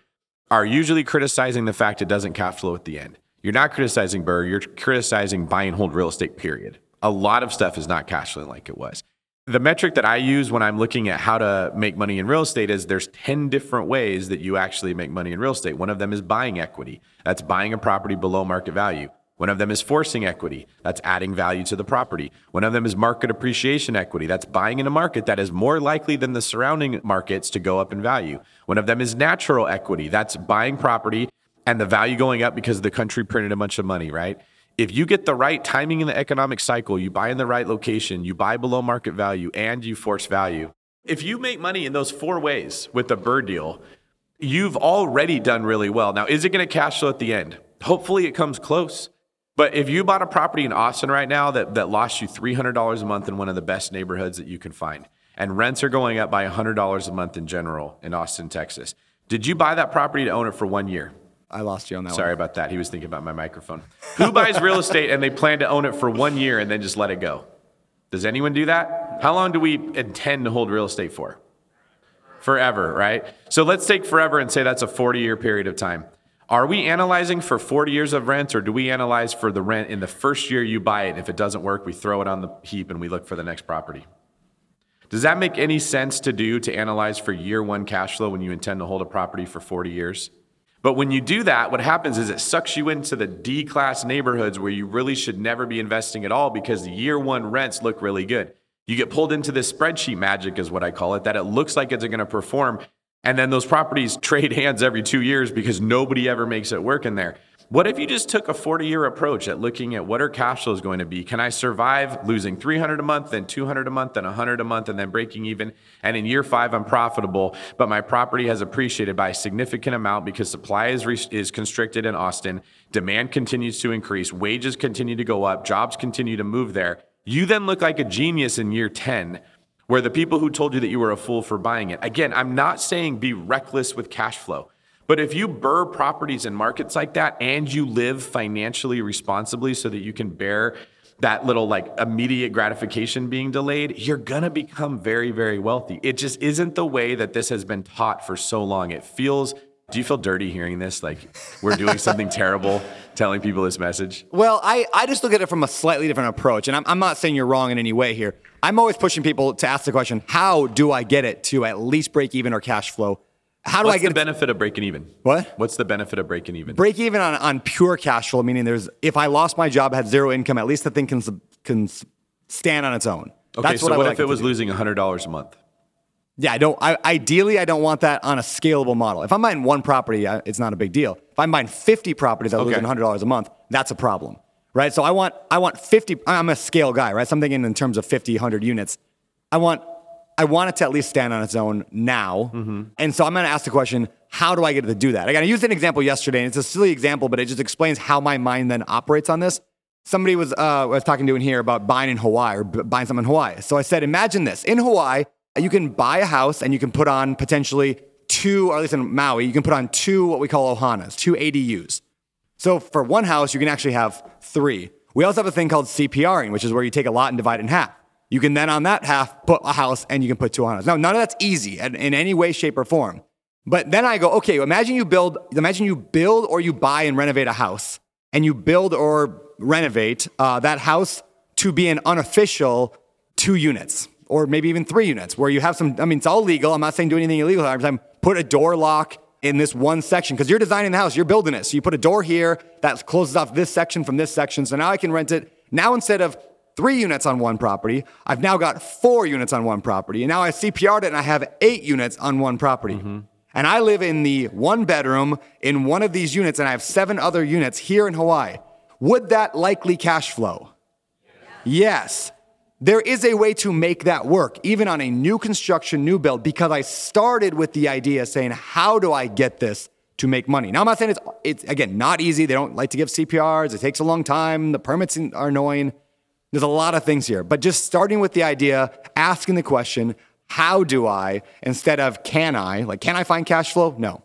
are usually criticizing the fact it doesn't cash flow at the end. You're not criticizing BRRRR, you're criticizing buy and hold real estate, period. A lot of stuff is not cash flowing like it was. The metric that I use when I'm looking at how to make money in real estate is there's 10 different ways that you actually make money in real estate. One of them is buying equity. That's buying a property below market value. One of them is forcing equity. That's adding value to the property. One of them is market appreciation equity. That's buying in a market that is more likely than the surrounding markets to go up in value. One of them is natural equity. That's buying property and the value going up because the country printed a bunch of money, right? If you get the right timing in the economic cycle, you buy in the right location, you buy below market value, and you force value. If you make money in those four ways with the BRRRR deal, you've already done really well. Now, is it going to cash flow at the end? Hopefully, it comes close. But if you bought a property in Austin right now that, that lost you $300 a month in one of the best neighborhoods that you can find, and rents are going up by $100 a month in general in Austin, Texas, did you buy that property to own it for one year? I lost you on that Sorry about that. He was thinking about my microphone. Who buys real estate and they plan to own it for one year and then just let it go? Does anyone do that? How long do we intend to hold real estate for? Forever, right? So let's take forever and say that's a 40 year period of time. Are we analyzing for 40 years of rent or do we analyze for the rent in the first year you buy it? If it doesn't work, we throw it on the heap and we look for the next property. Does that make any sense to do to analyze for year one cash flow when you intend to hold a property for 40 years? But when you do that, what happens is it sucks you into the D class neighborhoods where you really should never be investing at all because the year one rents look really good. You get pulled into this spreadsheet magic, is what I call it, that it looks like it's going to perform. And then those properties [laughs] trade hands every two years because nobody ever makes it work in there. What if you just took a 40 year approach at looking at what our cash flows going to be? Can I survive losing 300 a month, then 200 a month, then 100 a month, and then breaking even? And in year five, I'm profitable, but my property has appreciated by a significant amount because supply is, re- is constricted in Austin. Demand continues to increase. Wages continue to go up. Jobs continue to move there. You then look like a genius in year 10 where the people who told you that you were a fool for buying it. Again, I'm not saying be reckless with cash flow. But if you BRRRR properties in markets like that and you live financially responsibly so that you can bear that little like immediate gratification being delayed, you're gonna become very, very wealthy. It just isn't the way that this has been taught for so long. It feels Do you feel dirty hearing this? Like we're doing [laughs] something terrible telling people this message? Well, I, I just look at it from a slightly different approach. And I'm, I'm not saying you're wrong in any way here. I'm always pushing people to ask the question how do I get it to at least break even or cash flow? How do What's I get the benefit of breaking even? What? What's the benefit of breaking even? break even on, on pure cash flow, meaning there's if I lost my job, had zero income, at least the thing can, can stand on its own. okay, so I what if like it was do. losing $100 a month? Yeah, I don't. I, ideally, I don't want that on a scalable model. If I'm buying one property, I, it's not a big deal. If I'm buying 50 properties, I'm Okay. losing $100 a month. That's a problem, right? So I want, I want 50. I'm a scale guy, right? Something in, in terms of 50, 100 units. I want, I want it to at least stand on its own now. Mm-hmm. And so I'm going to ask the question: How do I get it to do that? I got to use an example yesterday, and it's a silly example, but it just explains how my mind then operates on this. Somebody was, uh, I was talking to in here about buying in Hawaii or b- buying something in Hawaii. So I said, imagine this: in Hawaii, you can buy a house and you can put on potentially two, or at least in Maui, you can put on two what we call ohanas, two ADUs. So for one house, you can actually have three. We also have a thing called CPRing, which is where you take a lot and divide it in half. You can then on that half put a house and you can put two ohanas. Now, none of that's easy in, in any way, shape, or form. But then I go, okay, imagine you build, imagine you build or you buy and renovate a house, and you build or renovate uh, that house to be an unofficial two units or maybe even three units where you have some, I mean, it's all legal. I'm not saying do anything illegal. I'm saying put a door lock in this one section because you're designing the house, you're building it. So you put a door here that closes off this section from this section. So now I can rent it. Now instead of three units on one property, I've now got four units on one property. And now I CPR'd it and I have eight units on one property. Mm-hmm. And I live in the one bedroom in one of these units and I have seven other units here in Hawaii. Would that likely cash flow? Yes. There is a way to make that work, even on a new construction, new build, because I started with the idea saying, how do I get this to make money? Now, I'm not saying it's, it's again, not easy. They don't like to give CPRs. It takes a long time. The permits are annoying. There's a lot of things here, but just starting with the idea, asking the question, how do I, instead of can I, like, can I find cash flow? No.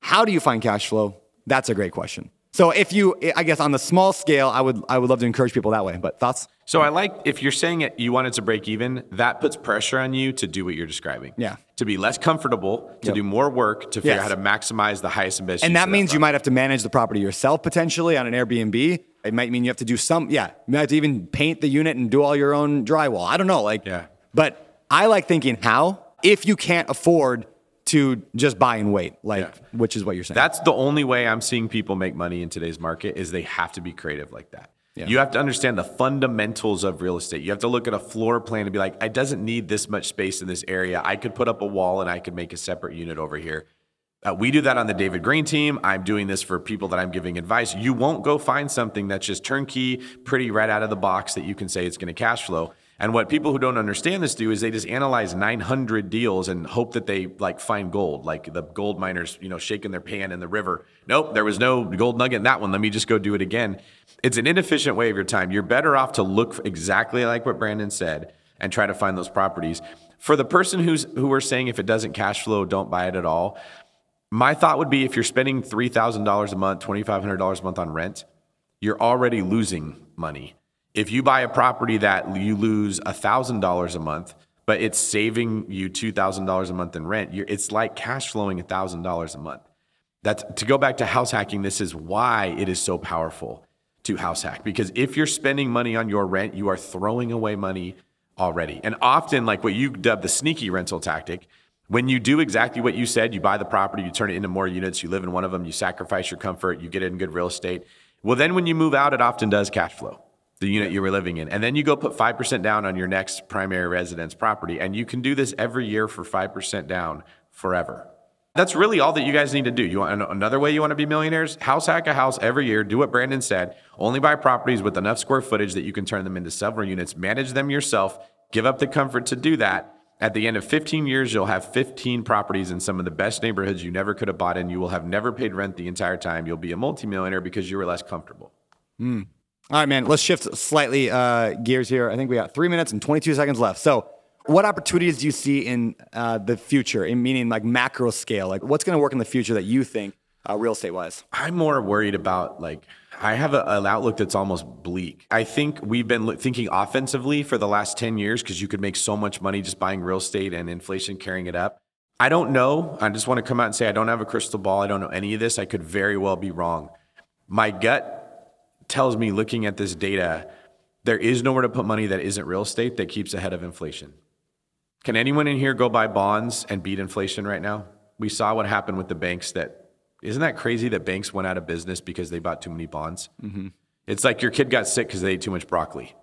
How do you find cash flow? That's a great question. So if you, I guess on the small scale, I would, I would love to encourage people that way, but thoughts? So I like if you're saying it, you want it to break even, that puts pressure on you to do what you're describing. Yeah. To be less comfortable, to Yep. do more work, to figure Yes. out how to maximize the highest and best. And that means you might have to manage the property yourself potentially on an Airbnb. It might mean you have to do some, yeah, you might have to even paint the unit and do all your own drywall. I don't know, like, Yeah. But I like thinking how if you can't afford to just buy and wait, like, Yeah. which is what you're saying. That's the only way I'm seeing people make money in today's market is they have to be creative like that. Yeah. You have to understand the fundamentals of real estate. You have to look at a floor plan and be like, I doesn't need this much space in this area. I could put up a wall and I could make a separate unit over here. Uh, we do that on the David Greene team. I'm doing this for people that I'm giving advice. You won't go find something that's just turnkey, pretty right out of the box that you can say it's going to cash flow. And what people who don't understand this do is they just analyze 900 deals and hope that they like find gold, like the gold miners, you know, shaking their pan in the river. Nope, there was no gold nugget in that one. Let me just go do it again. It's an inefficient way of your time. You're better off to look exactly like what Brandon said and try to find those properties. For the person who's who are saying if it doesn't cash flow, don't buy it at all. My thought would be if you're spending $3,000 a month, $2,500 a month on rent, you're already losing money. If you buy a property that you lose $1,000 a month, but it's saving you $2,000 a month in rent, it's like cash flowing $1,000 a month. That's to go back to house hacking. This is why it is so powerful to house hack because if you're spending money on your rent, you are throwing away money already. And often, like what you dub the sneaky rental tactic, when you do exactly what you said, you buy the property, you turn it into more units, you live in one of them, you sacrifice your comfort, you get it in good real estate. Well, then when you move out, it often does cash flow, the unit you were living in. And then you go put 5% down on your next primary residence property. And you can do this every year for 5% down forever. That's really all that you guys need to do. You want another way you want to be millionaires? House hack a house every year. Do what Brandon said. Only buy properties with enough square footage that you can turn them into several units. Manage them yourself. Give up the comfort to do that. At the end of 15 years, you'll have 15 properties in some of the best neighborhoods you never could have bought in. You will have never paid rent the entire time. You'll be a multimillionaire because you were less comfortable. All right, man. Let's shift slightly uh, gears here. I think we got three minutes and 22 seconds left. So, what opportunities do you see in uh, the future, in meaning like macro scale? Like, what's going to work in the future that you think, uh, real estate wise? I'm more worried about like I have a, an outlook that's almost bleak. I think we've been thinking offensively for the last 10 years because you could make so much money just buying real estate and inflation carrying it up. I don't know. I just want to come out and say I don't have a crystal ball. I don't know any of this. I could very well be wrong. My gut tells me, looking at this data, there is nowhere to put money that isn't real estate that keeps ahead of inflation. Can anyone in here go buy bonds and beat inflation right now? We saw what happened with the banks that isn't that crazy that banks went out of business because they bought too many bonds? Mm-hmm. It's like your kid got sick because they ate too much broccoli.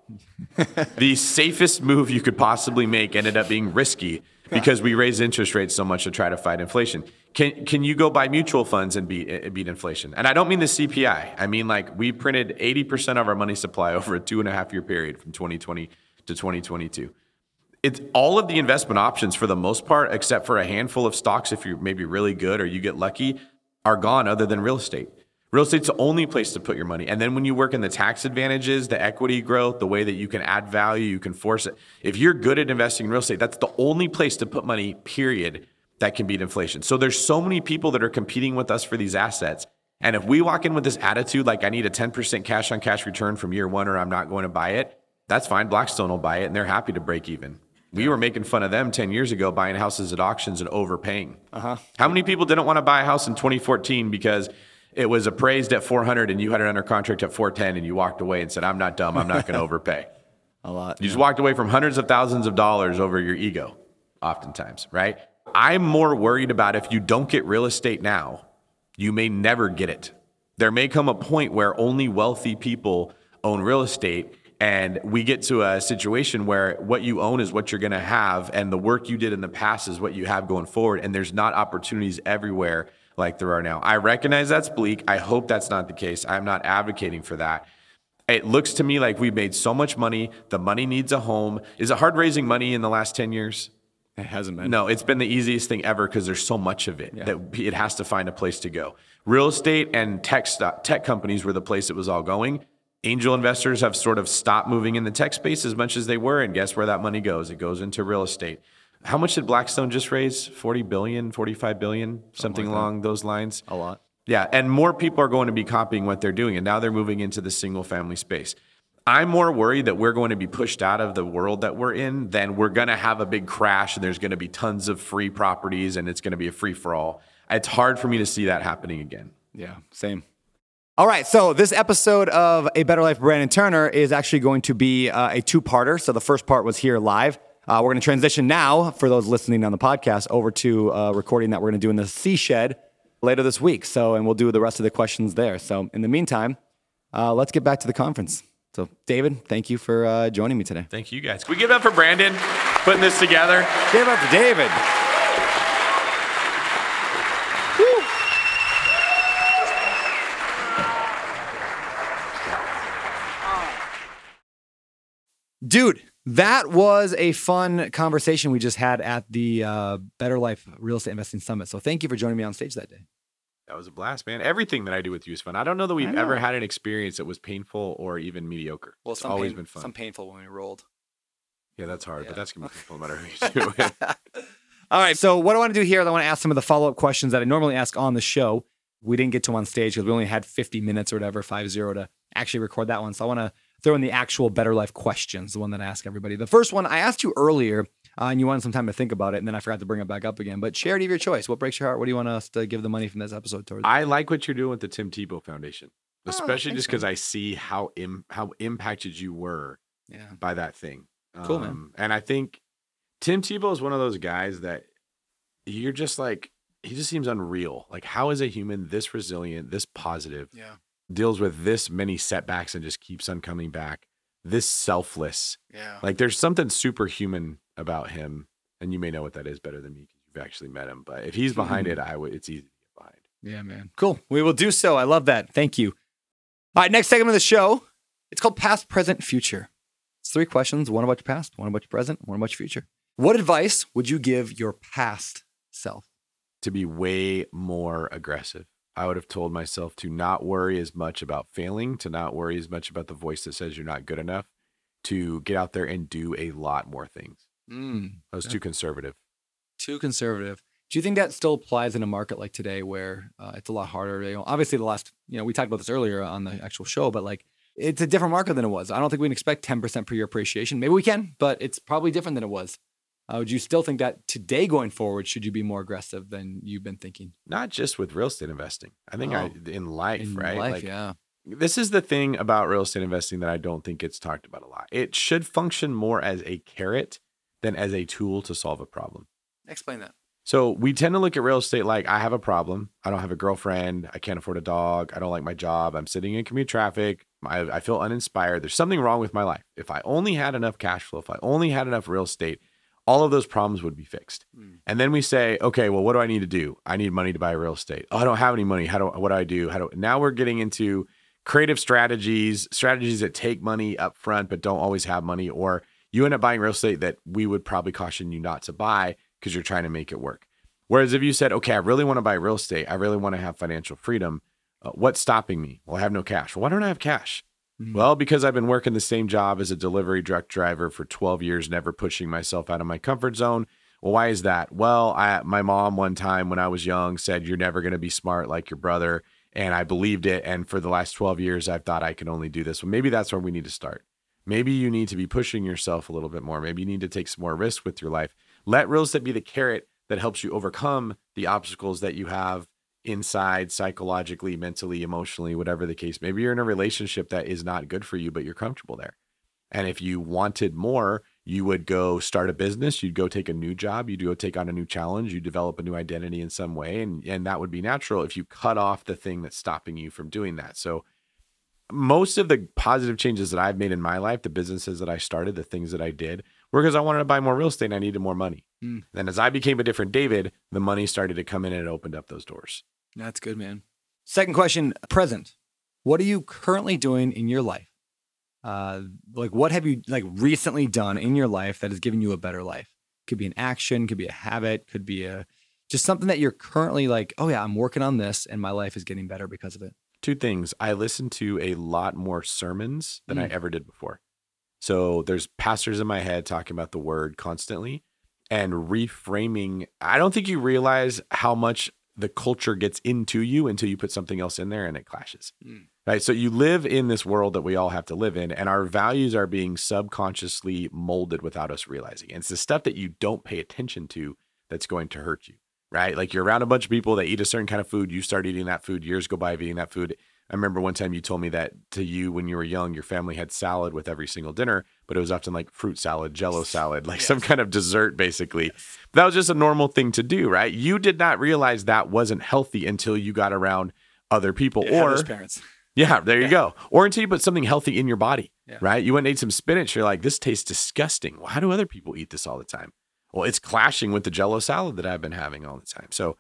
[laughs] the safest move you could possibly make ended up being risky because we raised interest rates so much to try to fight inflation. Can can you go buy mutual funds and beat beat inflation? And I don't mean the CPI. I mean like we printed 80% of our money supply [laughs] over a two and a half year period from 2020 to 2022. It's all of the investment options for the most part, except for a handful of stocks, if you're maybe really good or you get lucky, are gone other than real estate. Real estate's the only place to put your money. And then when you work in the tax advantages, the equity growth, the way that you can add value, you can force it. If you're good at investing in real estate, that's the only place to put money, period, that can beat inflation. So there's so many people that are competing with us for these assets. And if we walk in with this attitude, like I need a 10% cash on cash return from year one or I'm not going to buy it, that's fine. Blackstone will buy it and they're happy to break even. We were making fun of them 10 years ago buying houses at auctions and overpaying. Uh-huh. How many people didn't want to buy a house in 2014 because it was appraised at 400 and you had it under contract at 410 and you walked away and said, I'm not dumb. I'm not going [laughs] to overpay. A lot. You just walked away from hundreds of thousands of dollars over your ego, oftentimes, right? I'm more worried about if you don't get real estate now, you may never get it. There may come a point where only wealthy people own real estate, and we get to a situation where what you own is what you're going to have, and the work you did in the past is what you have going forward, and there's not opportunities everywhere like there are now. I recognize that's bleak. I hope that's not the case. I'm not advocating for that. It looks to me like we've made so much money. The money needs a home. Is it hard raising money in the last 10 years? It hasn't been. No, it's been the easiest thing ever because there's so much of it that it has to find a place to go. Real estate and tech tech companies were the place it was all going. Angel investors have sort of stopped moving in the tech space as much as they were, and guess where that money goes? It goes into real estate. How much did Blackstone just raise? 40 billion, 45 billion, something, along those lines. A lot. Yeah, and more people are going to be copying what they're doing, and now they're moving into the single family space. I'm more worried that we're going to be pushed out of the world that we're in than we're going to have a big crash and there's going to be tons of free properties and it's going to be a free for all. It's hard for me to see that happening again. Yeah, same. All right, so this episode of A Better Life, Brandon Turner, is actually going to be uh, a two-parter. So the first part was here live. Uh, we're going to transition now, for those listening on the podcast, over to a recording that we're going to do in the Sea Shed later this week. So, and we'll do the rest of the questions there. So, in the meantime, uh, let's get back to the conference. So, David, thank you for uh, joining me today. Thank you guys. Can we give it up for Brandon putting this together? Give it up for David. Dude, that was a fun conversation we just had at the uh, Better Life Real Estate Investing Summit. So thank you for joining me on stage that day. That was a blast, man. Everything that I do with you is fun. I don't know that we've know. ever had an experience that was painful or even mediocre. Well, it's some always pain- been fun. Some painful when we rolled. yeah, that's hard, Yeah. but that's gonna be painful no matter who you [laughs] do it. All right. So what I want to do here is I want to ask some of the follow up questions that I normally ask on the show. We didn't get to on stage because we only had 50 minutes or whatever, five zero to actually record that one. So I want to throw in the actual Better Life questions, the one that I ask everybody. The first one I asked you earlier, uh, and you wanted some time to think about it, and then I forgot to bring it back up again. But charity of your choice. What breaks your heart? What do you want us to give the money from this episode towards? I like what you're doing with the Tim Tebow Foundation, especially thanks, just because I see how Im- how impacted you were yeah. by that thing. Cool, man. Um, And I think Tim Tebow is one of those guys that you're just like he just seems unreal. Like how is a human this resilient, this positive, Yeah. Deals with this many setbacks and just keeps on coming back, this selfless. Yeah. Like there's something superhuman about him, and you may know what that is better than me because you've actually met him. But if he's hmm. behind it, I would. It's easy to get behind. Yeah, man. Cool. We will do so. I love that. Thank you. All right, next segment of the show. It's called Past, Present, Future. It's three questions one about your past, one about your present, one about your future. What advice would you give your past self? To be way more aggressive. I would have told myself to not worry as much about failing, to not worry as much about the voice that says you're not good enough, to get out there and do a lot more things. Mm, I was too conservative. too conservative. Do you think that still applies in a market like today where uh, it's a lot harder? You know, obviously, the last, you know, we talked about this earlier on the actual show, but like it's a different market than it was. I don't think we can expect 10% per year appreciation. Maybe we can, but it's probably different than it was. Uh, would you still think that today going forward, should you be more aggressive than you've been thinking? Not just with real estate investing. I think I, Oh. in life, In right? life, Like, yeah. this is the thing about real estate investing that I don't think gets talked about a lot. It should function more as a carrot than as a tool to solve a problem. Explain that. So we tend to look at real estate like I have a problem. I don't have a girlfriend. I can't afford a dog. I don't like my job. I'm sitting in commute traffic. I, I feel uninspired. There's something wrong with my life. If I only had enough cash flow, if I only had enough real estate, all of those problems would be fixed. Mm. And then we say, okay, well, what do I need to do? I need money to buy real estate. Oh, I don't have any money. How do what do I do? How do now we're getting into creative strategies, strategies that take money up front but don't always have money, or you end up buying real estate that we would probably caution you not to buy because you're trying to make it work. Whereas if you said, okay, I really want to buy real estate, I really want to have financial freedom, uh, what's stopping me? Well, I have no cash. Well, why don't I have cash? Mhm. Well, because I've been working the same job as a delivery truck driver for 12 years, never pushing myself out of my comfort zone. Well, why is that? Well, I, my mom one time when I was young said, You're never going to be smart like your brother. And I believed it. And for the last 12 years, I've thought I can only do this. Well, maybe that's where we need to start. Maybe you need to be pushing yourself a little bit more. Maybe you need to take some more risks with your life. Let real estate be the carrot that helps you overcome the obstacles that you have inside psychologically, mentally, emotionally, whatever the case. Maybe you're in a relationship that is not good for you, but you're comfortable there. And if you wanted more, you would go start a business, you'd go take a new job, you'd go take on a new challenge, you develop a new identity in some way. And, and that would be natural if you cut off the thing that's stopping you from doing that. So, most of the positive changes that I've made in my life, the businesses that I started, the things that I did, were because I wanted to buy more real estate and I needed more money. Mm. Then, as I became a different David, the money started to come in and it opened up those doors. That's good, man. Second question, present. What are you currently doing in your life? Uh, like what have you like recently done in your life that has given you a better life? Could be an action, could be a habit, could be a just something that you're currently like, oh yeah, I'm working on this and my life is getting better because of it. two things. I listen to a lot more sermons than I Mm. ever did before. So there's pastors in my head talking about the word constantly and reframing. I don't think you realize how much the culture gets into you until you put something else in there and it clashes. Mm. Right. So you live in this world that we all have to live in, and our values are being subconsciously molded without us realizing. And it's the stuff that you don't pay attention to that's going to hurt you right? Like you're around a bunch of people that eat a certain kind of food. You start eating that food. Years go by of eating that food. I remember one time you told me that to you when you were young, your family had salad with every single dinner, but it was often like fruit salad, jello salad, like some kind of dessert, basically. That was just a normal thing to do, right? You did not realize that wasn't healthy until you got around other people or parents. yeah, there you go. Or until you put something healthy in your body, Yeah. right? You went and ate some spinach. You're like, this tastes disgusting. Well, how do other people eat this all the time? Well, it's clashing with the jello salad that I've been having all the time. So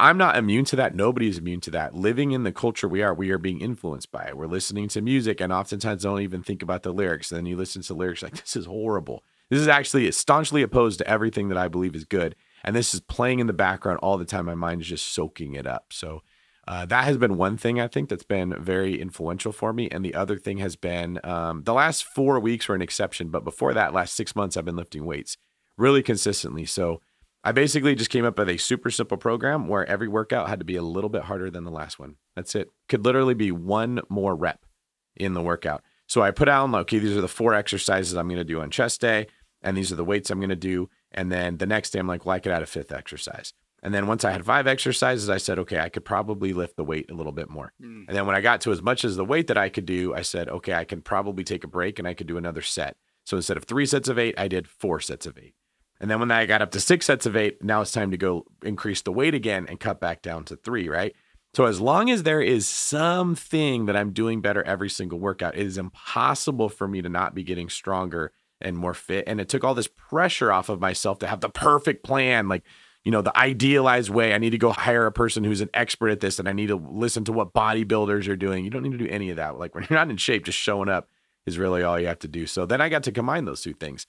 I'm not immune to that. Nobody's immune to that. Living in the culture we are, we are being influenced by it. We're listening to music and oftentimes don't even think about the lyrics. And then you listen to lyrics like, this is horrible. This is actually staunchly opposed to everything that I believe is good. And this is playing in the background all the time. My mind is just soaking it up. So uh, that has been one thing I think that's been very influential for me. And the other thing has been um, the last four weeks were an exception, but before that, last six months, I've been lifting weights really consistently. So I basically just came up with a super simple program where every workout had to be a little bit harder than the last one. That's it. Could literally be one more rep in the workout. So I put down, okay, these are the four exercises I'm going to do on chest day, and these are the weights I'm going to do. And then the next day, I'm like, well, I could add a fifth exercise. And then once I had five exercises, I said, okay, I could probably lift the weight a little bit more. Mm. And then when I got to as much as the weight that I could do, I said, okay, I can probably take a break and I could do another set. So instead of three sets of eight, I did four sets of eight. And then when I got up to six sets of eight, now it's time to go increase the weight again and cut back down to three, right? So as long as there is something that I'm doing better every single workout, it is impossible for me to not be getting stronger and more fit. And it took all this pressure off of myself to have the perfect plan, like, you know, the idealized way. I need to go hire a person who's an expert at this and I need to listen to what bodybuilders are doing. You don't need to do any of that. Like [laughs] when you're not in shape, just showing up is really all you have to do. So then I got to combine those two things.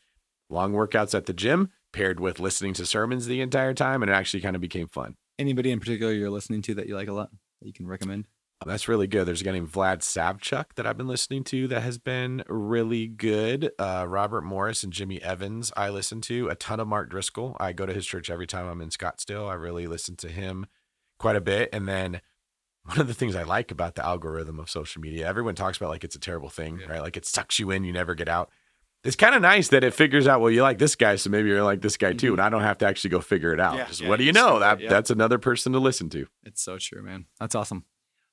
Long workouts at the gym paired with listening to sermons the entire time and it actually kind of became fun. Anybody in particular you're listening to that you like a lot that you can recommend? That's really good. There's a guy named Vlad Savchuk that I've been listening to that has been really good. Uh, Robert Morris and Jimmy Evans, I listen to a ton of Mark Driscoll. I go to his church every time I'm in Scottsdale. I really listen to him quite a bit. And then one of the things I like about the algorithm of social media, everyone talks about like it's a terrible thing, Yeah. right? Like it sucks you in, you never get out. It's kind of nice that it figures out. Well, you like this guy, so maybe you're like this guy too, and I don't have to actually go figure it out. Yeah. Just Yeah, what do you know? That yeah. that's another person to listen to. It's so true, man. That's awesome.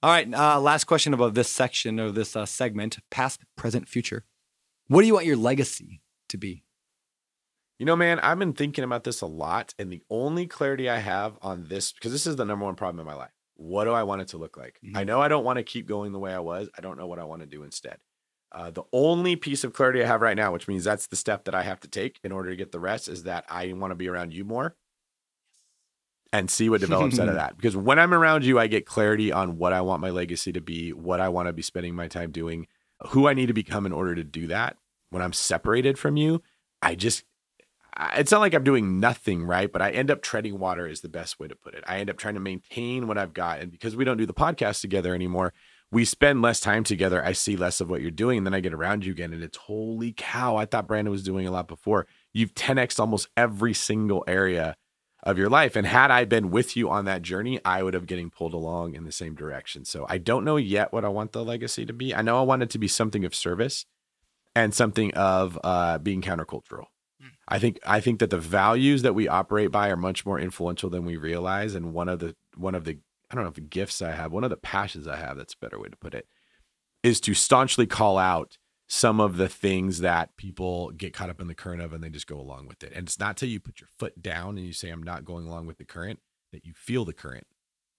All right, uh, last question about this section of this uh, segment: past, present, future. What do you want your legacy to be? You know, man, I've been thinking about this a lot, and the only clarity I have on this, because this is the number one problem in my life. What do I want it to look like? I Mhm. know I don't want to keep going the way I was. I don't know what I want to do instead. Uh, the only piece of clarity I have right now, which means that's the step that I have to take in order to get the rest, is that I want to be around you more and see what develops out of [laughs] that. Because when I'm around you, I get clarity on what I want my legacy to be, what I want to be spending my time doing, who I need to become in order to do that. When I'm separated from you, I just I- it's not like I'm doing nothing right, but I end up treading water is the best way to put it. I end up trying to maintain what I've got. And because we don't do the podcast together anymore, we spend less time together. I see less of what you're doing. And then I get around you again and it's holy cow. I thought Brandon was doing a lot before. You've 10x almost every single area of your life. And had I been with you on that journey, I would have getting pulled along in the same direction. So I don't know yet what I want the legacy to be. I know I want it to be something of service and something of uh, being countercultural. I think I think that the values that we operate by are much more influential than we realize. And one of the one of the I don't know if the gifts I have, one of the passions I have, that's a better way to put it, is to staunchly call out some of the things that people get caught up in the current of and they just go along with it. And it's not till you put your foot down and you say, I'm not going along with the current that you feel the current.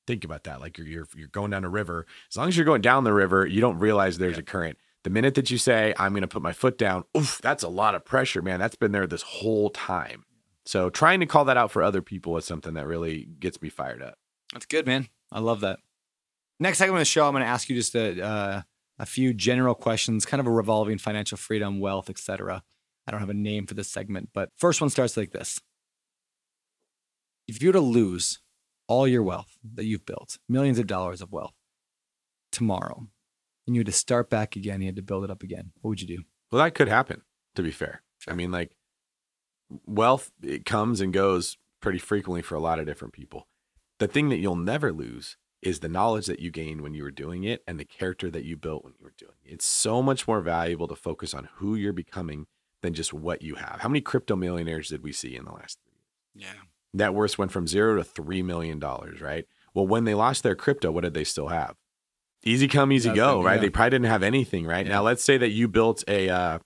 Think about that. Like you're you're you're going down a river. As long as you're going down the river, you don't realize there's a current. The minute that you say, I'm going to put my foot down, oof, that's a lot of pressure, man. That's been there this whole time. So trying to call that out for other people is something that really gets me fired up. That's good, man. I love that. Next segment of the show, I'm going to ask you just a, uh, a few general questions, kind of a revolving financial freedom, wealth, etc. I don't have a name for this segment, but first one starts like this: If you were to lose all your wealth that you've built, millions of dollars of wealth, tomorrow, and you had to start back again, you had to build it up again, what would you do? Well, that could happen, to be fair. I mean, like wealth, it comes and goes pretty frequently for a lot of different people. The thing that you'll never lose is the knowledge that you gained when you were doing it and the character that you built when you were doing it. It's so much more valuable to focus on who you're becoming than just what you have. How many crypto millionaires did we see in the last three years? Yeah. Net worth went from zero to three million dollars, right? Well, when they lost their crypto, what did they still have? Easy come, easy go, Nothing, right? yeah. They probably didn't have anything, right? Yeah. Now, let's say that you built a uh,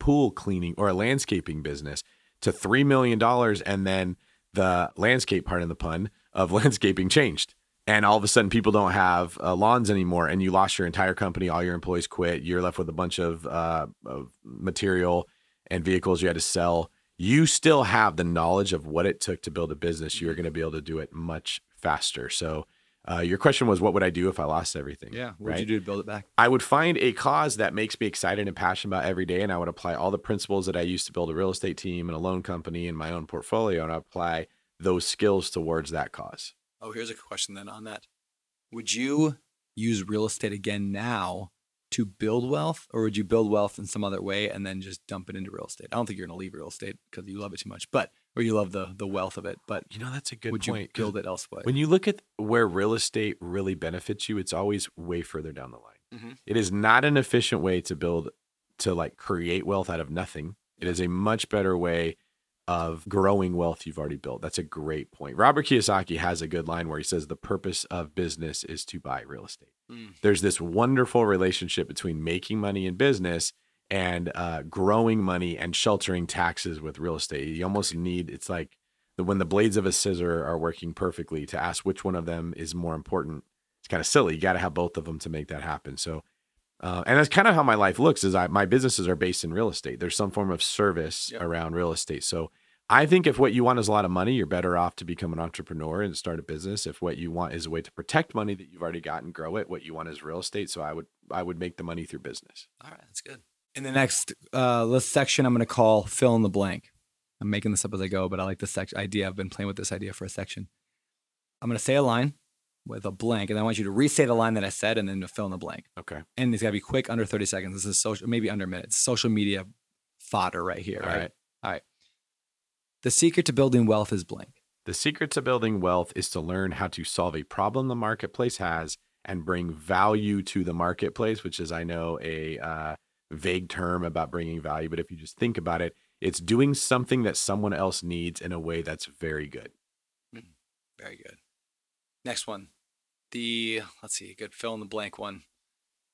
pool cleaning or a landscaping business to three million dollars, and then the landscape part of the pun of [laughs] landscaping changed, and all of a sudden people don't have uh, lawns anymore, and you lost your entire company, all your employees quit, you're left with a bunch of, uh, of material and vehicles you had to sell. You still have the knowledge of what it took to build a business. You're going to be able to do it much faster. So, uh, your question was, what would I do if I lost everything? Yeah. What would you do to build it back? I would find a cause that makes me excited and passionate about every day, and I would apply all the principles that I used to build a real estate team and a loan company and my own portfolio, and I apply those skills towards that cause. Oh, here's a question then on that. Would you use real estate again now to build wealth, or would you build wealth in some other way and then just dump it into real estate? I don't think you're going to leave real estate because you love it too much, but or you love the the wealth of it. But You know, that's a good would point. you build it elsewhere? When you look at where real estate really benefits you, it's always way further down the line. Mhm. It is not an efficient way to build, to like create wealth out of nothing. It is a much better way of growing wealth you've already built. That's a great point. Robert Kiyosaki has a good line where he says the purpose of business is to buy real estate. Mm. There's this wonderful relationship between making money in business and uh, growing money and sheltering taxes with real estate. You almost need it's like the, when the blades of a scissor are working perfectly to ask which one of them is more important. It's kind of silly. You got to have both of them to make that happen. So, uh, and that's kind of how my life looks. Is I my businesses are based in real estate. There's some form of service around real estate. So. I think if what you want is a lot of money, you're better off to become an entrepreneur and start a business. If what you want is a way to protect money that you've already got and grow it, what you want is real estate. So I would I would make the money through business. All right, that's good. In the next uh, list section, I'm going to call fill in the blank. I'm making this up as I go, but I like this section idea. I've been playing with this idea for a section. I'm going to say a line with a blank, and I want you to re-say the line that I said, and then to fill in the blank. Okay. And it's got to be quick, under 30 seconds. This is social, maybe under a minute. It's social media fodder right here. All right? right. All right. The secret to building wealth is blank. The secret to building wealth is to learn how to solve a problem the marketplace has and bring value to the marketplace, which is, I know, a uh, vague term about bringing value, but if you just think about it, it's doing something that someone else needs in a way that's very good. Very good. Next one. The, let's see, good fill in the blank one.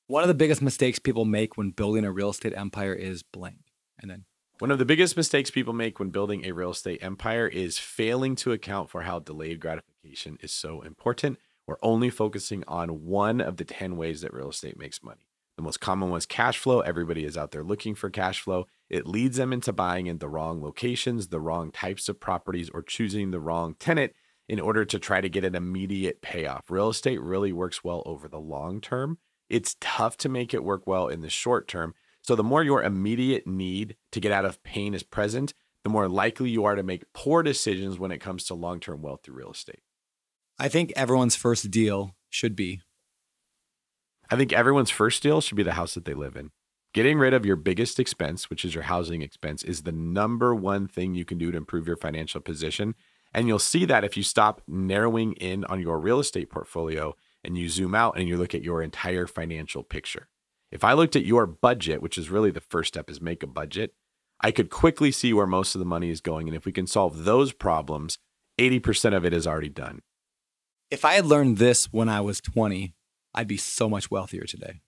One of the biggest mistakes people make when building a real estate empire is blank. And then One of the biggest mistakes people make when building a real estate empire is failing to account for how delayed gratification is so important. We're only focusing on one of the 10 ways that real estate makes money. The most common one is cash flow. Everybody is out there looking for cash flow. It leads them into buying in the wrong locations, the wrong types of properties, or choosing the wrong tenant in order to try to get an immediate payoff. Real estate really works well over the long term. It's tough to make it work well in the short term. So, the more your immediate need to get out of pain is present, the more likely you are to make poor decisions when it comes to long term wealth through real estate. I think everyone's first deal should be I think everyone's first deal should be the house that they live in. Getting rid of your biggest expense, which is your housing expense, is the number one thing you can do to improve your financial position. And you'll see that if you stop narrowing in on your real estate portfolio and you zoom out and you look at your entire financial picture. If I looked at your budget, which is really the first step is make a budget, I could quickly see where most of the money is going. And if we can solve those problems, 80% of it is already done. if I had learned this when I was 20, I'd be so much wealthier today.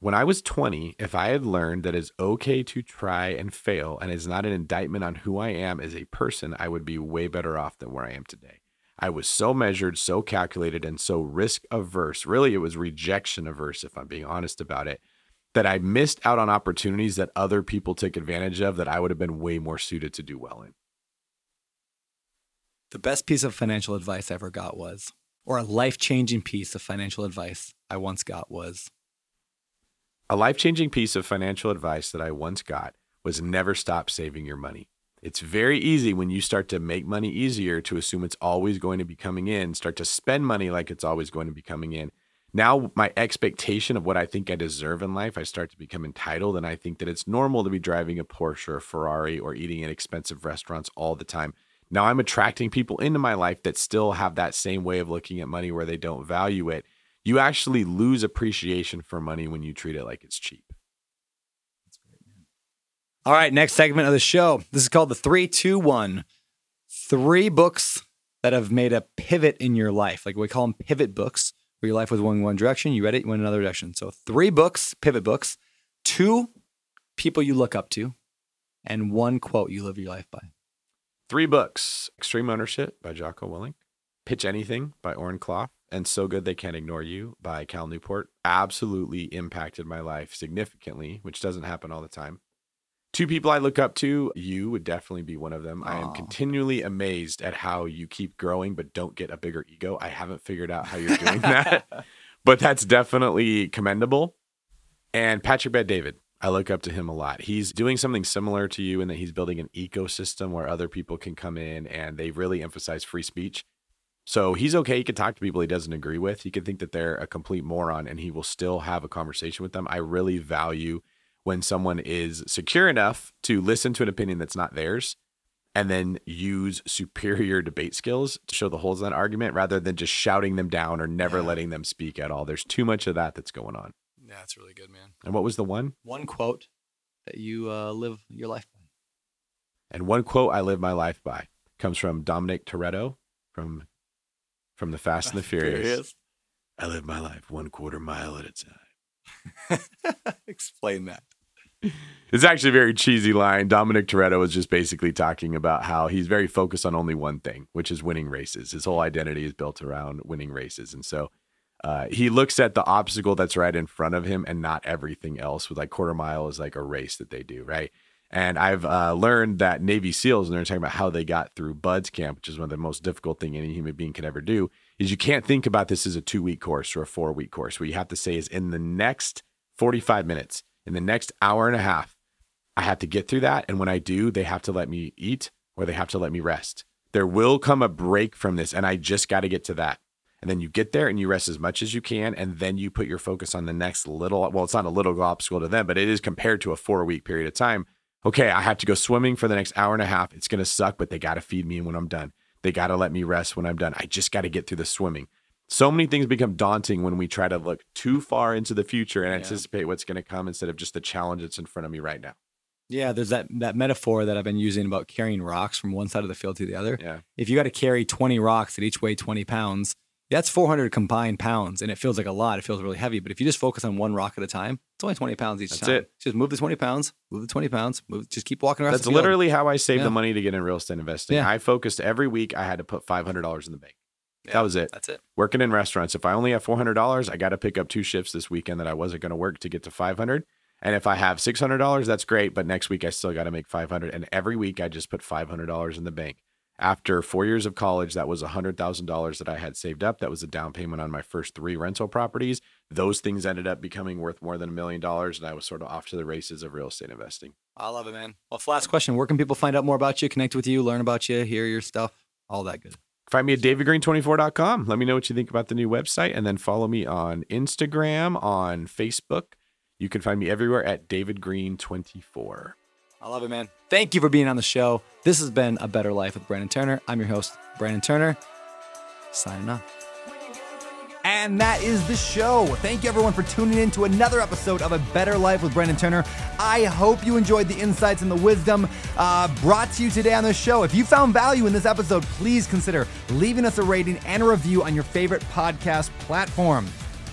When I was 20, if I had learned that it's okay to try and fail and is not an indictment on who I am as a person, I would be way better off than where I am today. I was so measured, so calculated, and so risk averse. Really, it was rejection averse, if I'm being honest about it, that I missed out on opportunities that other people took advantage of that I would have been way more suited to do well in. The best piece of financial advice I ever got was, or a life changing piece of financial advice I once got was, A life changing piece of financial advice that I once got was never stop saving your money. It's very easy when you start to make money easier to assume it's always going to be coming in, start to spend money like it's always going to be coming in. Now, my expectation of what I think I deserve in life, I start to become entitled, and I think that it's normal to be driving a Porsche or a Ferrari or eating at expensive restaurants all the time. Now, I'm attracting people into my life that still have that same way of looking at money where they don't value it. You actually lose appreciation for money when you treat it like it's cheap. All right, next segment of the show. This is called the 321. Three books that have made a pivot in your life. Like we call them pivot books, where your life was going one direction, you read it, you went another direction. So three books, pivot books, two people you look up to, and one quote you live your life by. Three books Extreme Ownership by Jocko Willink, Pitch Anything by Oren Klaff, and So Good They Can't Ignore You by Cal Newport absolutely impacted my life significantly, which doesn't happen all the time. Two people I look up to, you would definitely be one of them. I am continually amazed at how you keep growing but don't get a bigger ego. I haven't figured out how you're [laughs] doing that, but that's definitely commendable. And Patrick Bet-David, I look up to him a lot. He's doing something similar to you in that he's building an ecosystem where other people can come in and they really emphasize free speech. So he's okay. He can talk to people he doesn't agree with. He can think that they're a complete moron and he will still have a conversation with them. I really value when someone is secure enough to listen to an opinion that's not theirs and then use superior debate skills to show the holes in that argument rather than just shouting them down or never Yeah. letting them speak at all. There's too much of that that's going on. Yeah, that's really good, man. And what was the one? One quote that you uh, live your life by. And one quote I live my life by comes from Dominic Toretto from from the Fast and the [laughs] Furious. I live my life one quarter mile at a time. [laughs] Explain that. It's actually a very cheesy line. Dominic Toretto is just basically talking about how he's very focused on only one thing, which is winning races. His whole identity is built around winning races. And so uh, he looks at the obstacle that's right in front of him and not everything else. With like quarter mile is like a race that they do, right? And I've uh, learned that Navy SEALs, and they're talking about how they got through BUD/S camp, which is one of the most difficult thing any human being can ever do, is you can't think about this as a two week course or a four week course. What you have to say is in the next 45 minutes, in the next hour and a half, I have to get through that. And when I do, they have to let me eat or they have to let me rest. There will come a break from this, and I just got to get to that. And then you get there and you rest as much as you can. And then you put your focus on the next little, well, it's not a little obstacle to them, but it is compared to a four week period of time. Okay, I have to go swimming for the next hour and a half. It's going to suck, but they got to feed me when I'm done. They got to let me rest when I'm done. I just got to get through the swimming. so many things become daunting when we try to look too far into the future and anticipate what's going to come instead of just the challenge that's in front of me right now. Yeah, there's that that metaphor that I've been using about carrying rocks from one side of the field to the other. Yeah. If you got to carry 20 rocks that each weigh 20 pounds, that's 400 combined pounds, and it feels like a lot. It feels really heavy. But if you just focus on one rock at a time, it's only 20 pounds each That's time. it. Just move the 20 pounds, move the 20 pounds, move. Just keep walking around. That's literally how I saved Yeah. the money to get in real estate investing. Yeah. I focused every week I had to put $500 in the bank. that was it. That's it. Working in restaurants, if I only have $400, I got to pick up two shifts this weekend that I wasn't going to work to get to 500. And if I have $600, that's great, but next week I still got to make 500 and every week I just put $500 in the bank. After 4 years of college, that was $100,000 that I had saved up. That was a down payment on my first 3 rental properties. Those things ended up becoming worth more than a million dollars and I was sort of off to the races of real estate investing. I love it, man. Well, last question: Where can people find out more about you, connect with you, learn about you, hear your stuff, all that good? Find me at davidgreene24.com. Let me know what you think about the new website and then follow me on Instagram, on Facebook. You can find me everywhere at davidgreene24. I love it, man. Thank you for being on the show. This has been A Better Life with Brandon Turner. I'm your host, Brandon Turner, signing off. And that is the show. Thank you, everyone, for tuning in to another episode of A Better Life with Brandon Turner. I hope you enjoyed the insights and the wisdom uh, brought to you today on the show. If you found value in this episode, please consider leaving us a rating and a review on your favorite podcast platform.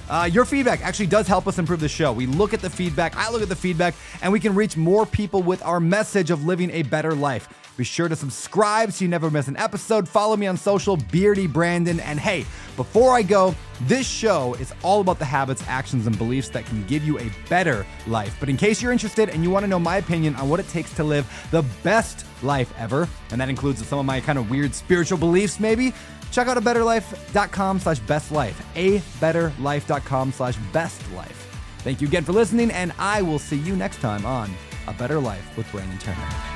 Uh, your feedback actually does help us improve the show. We look at the feedback, I look at the feedback, and we can reach more people with our message of living a better life. Be sure to subscribe so you never miss an episode. Follow me on social, Beardy Brandon. And hey, before I go, this show is all about the habits, actions, and beliefs that can give you a better life. But in case you're interested and you want to know my opinion on what it takes to live the best life ever, and that includes some of my kind of weird spiritual beliefs, maybe, check out a betterlife.com slash best life. A betterlife.com slash best life. Thank you again for listening, and I will see you next time on A Better Life with Brandon Turner.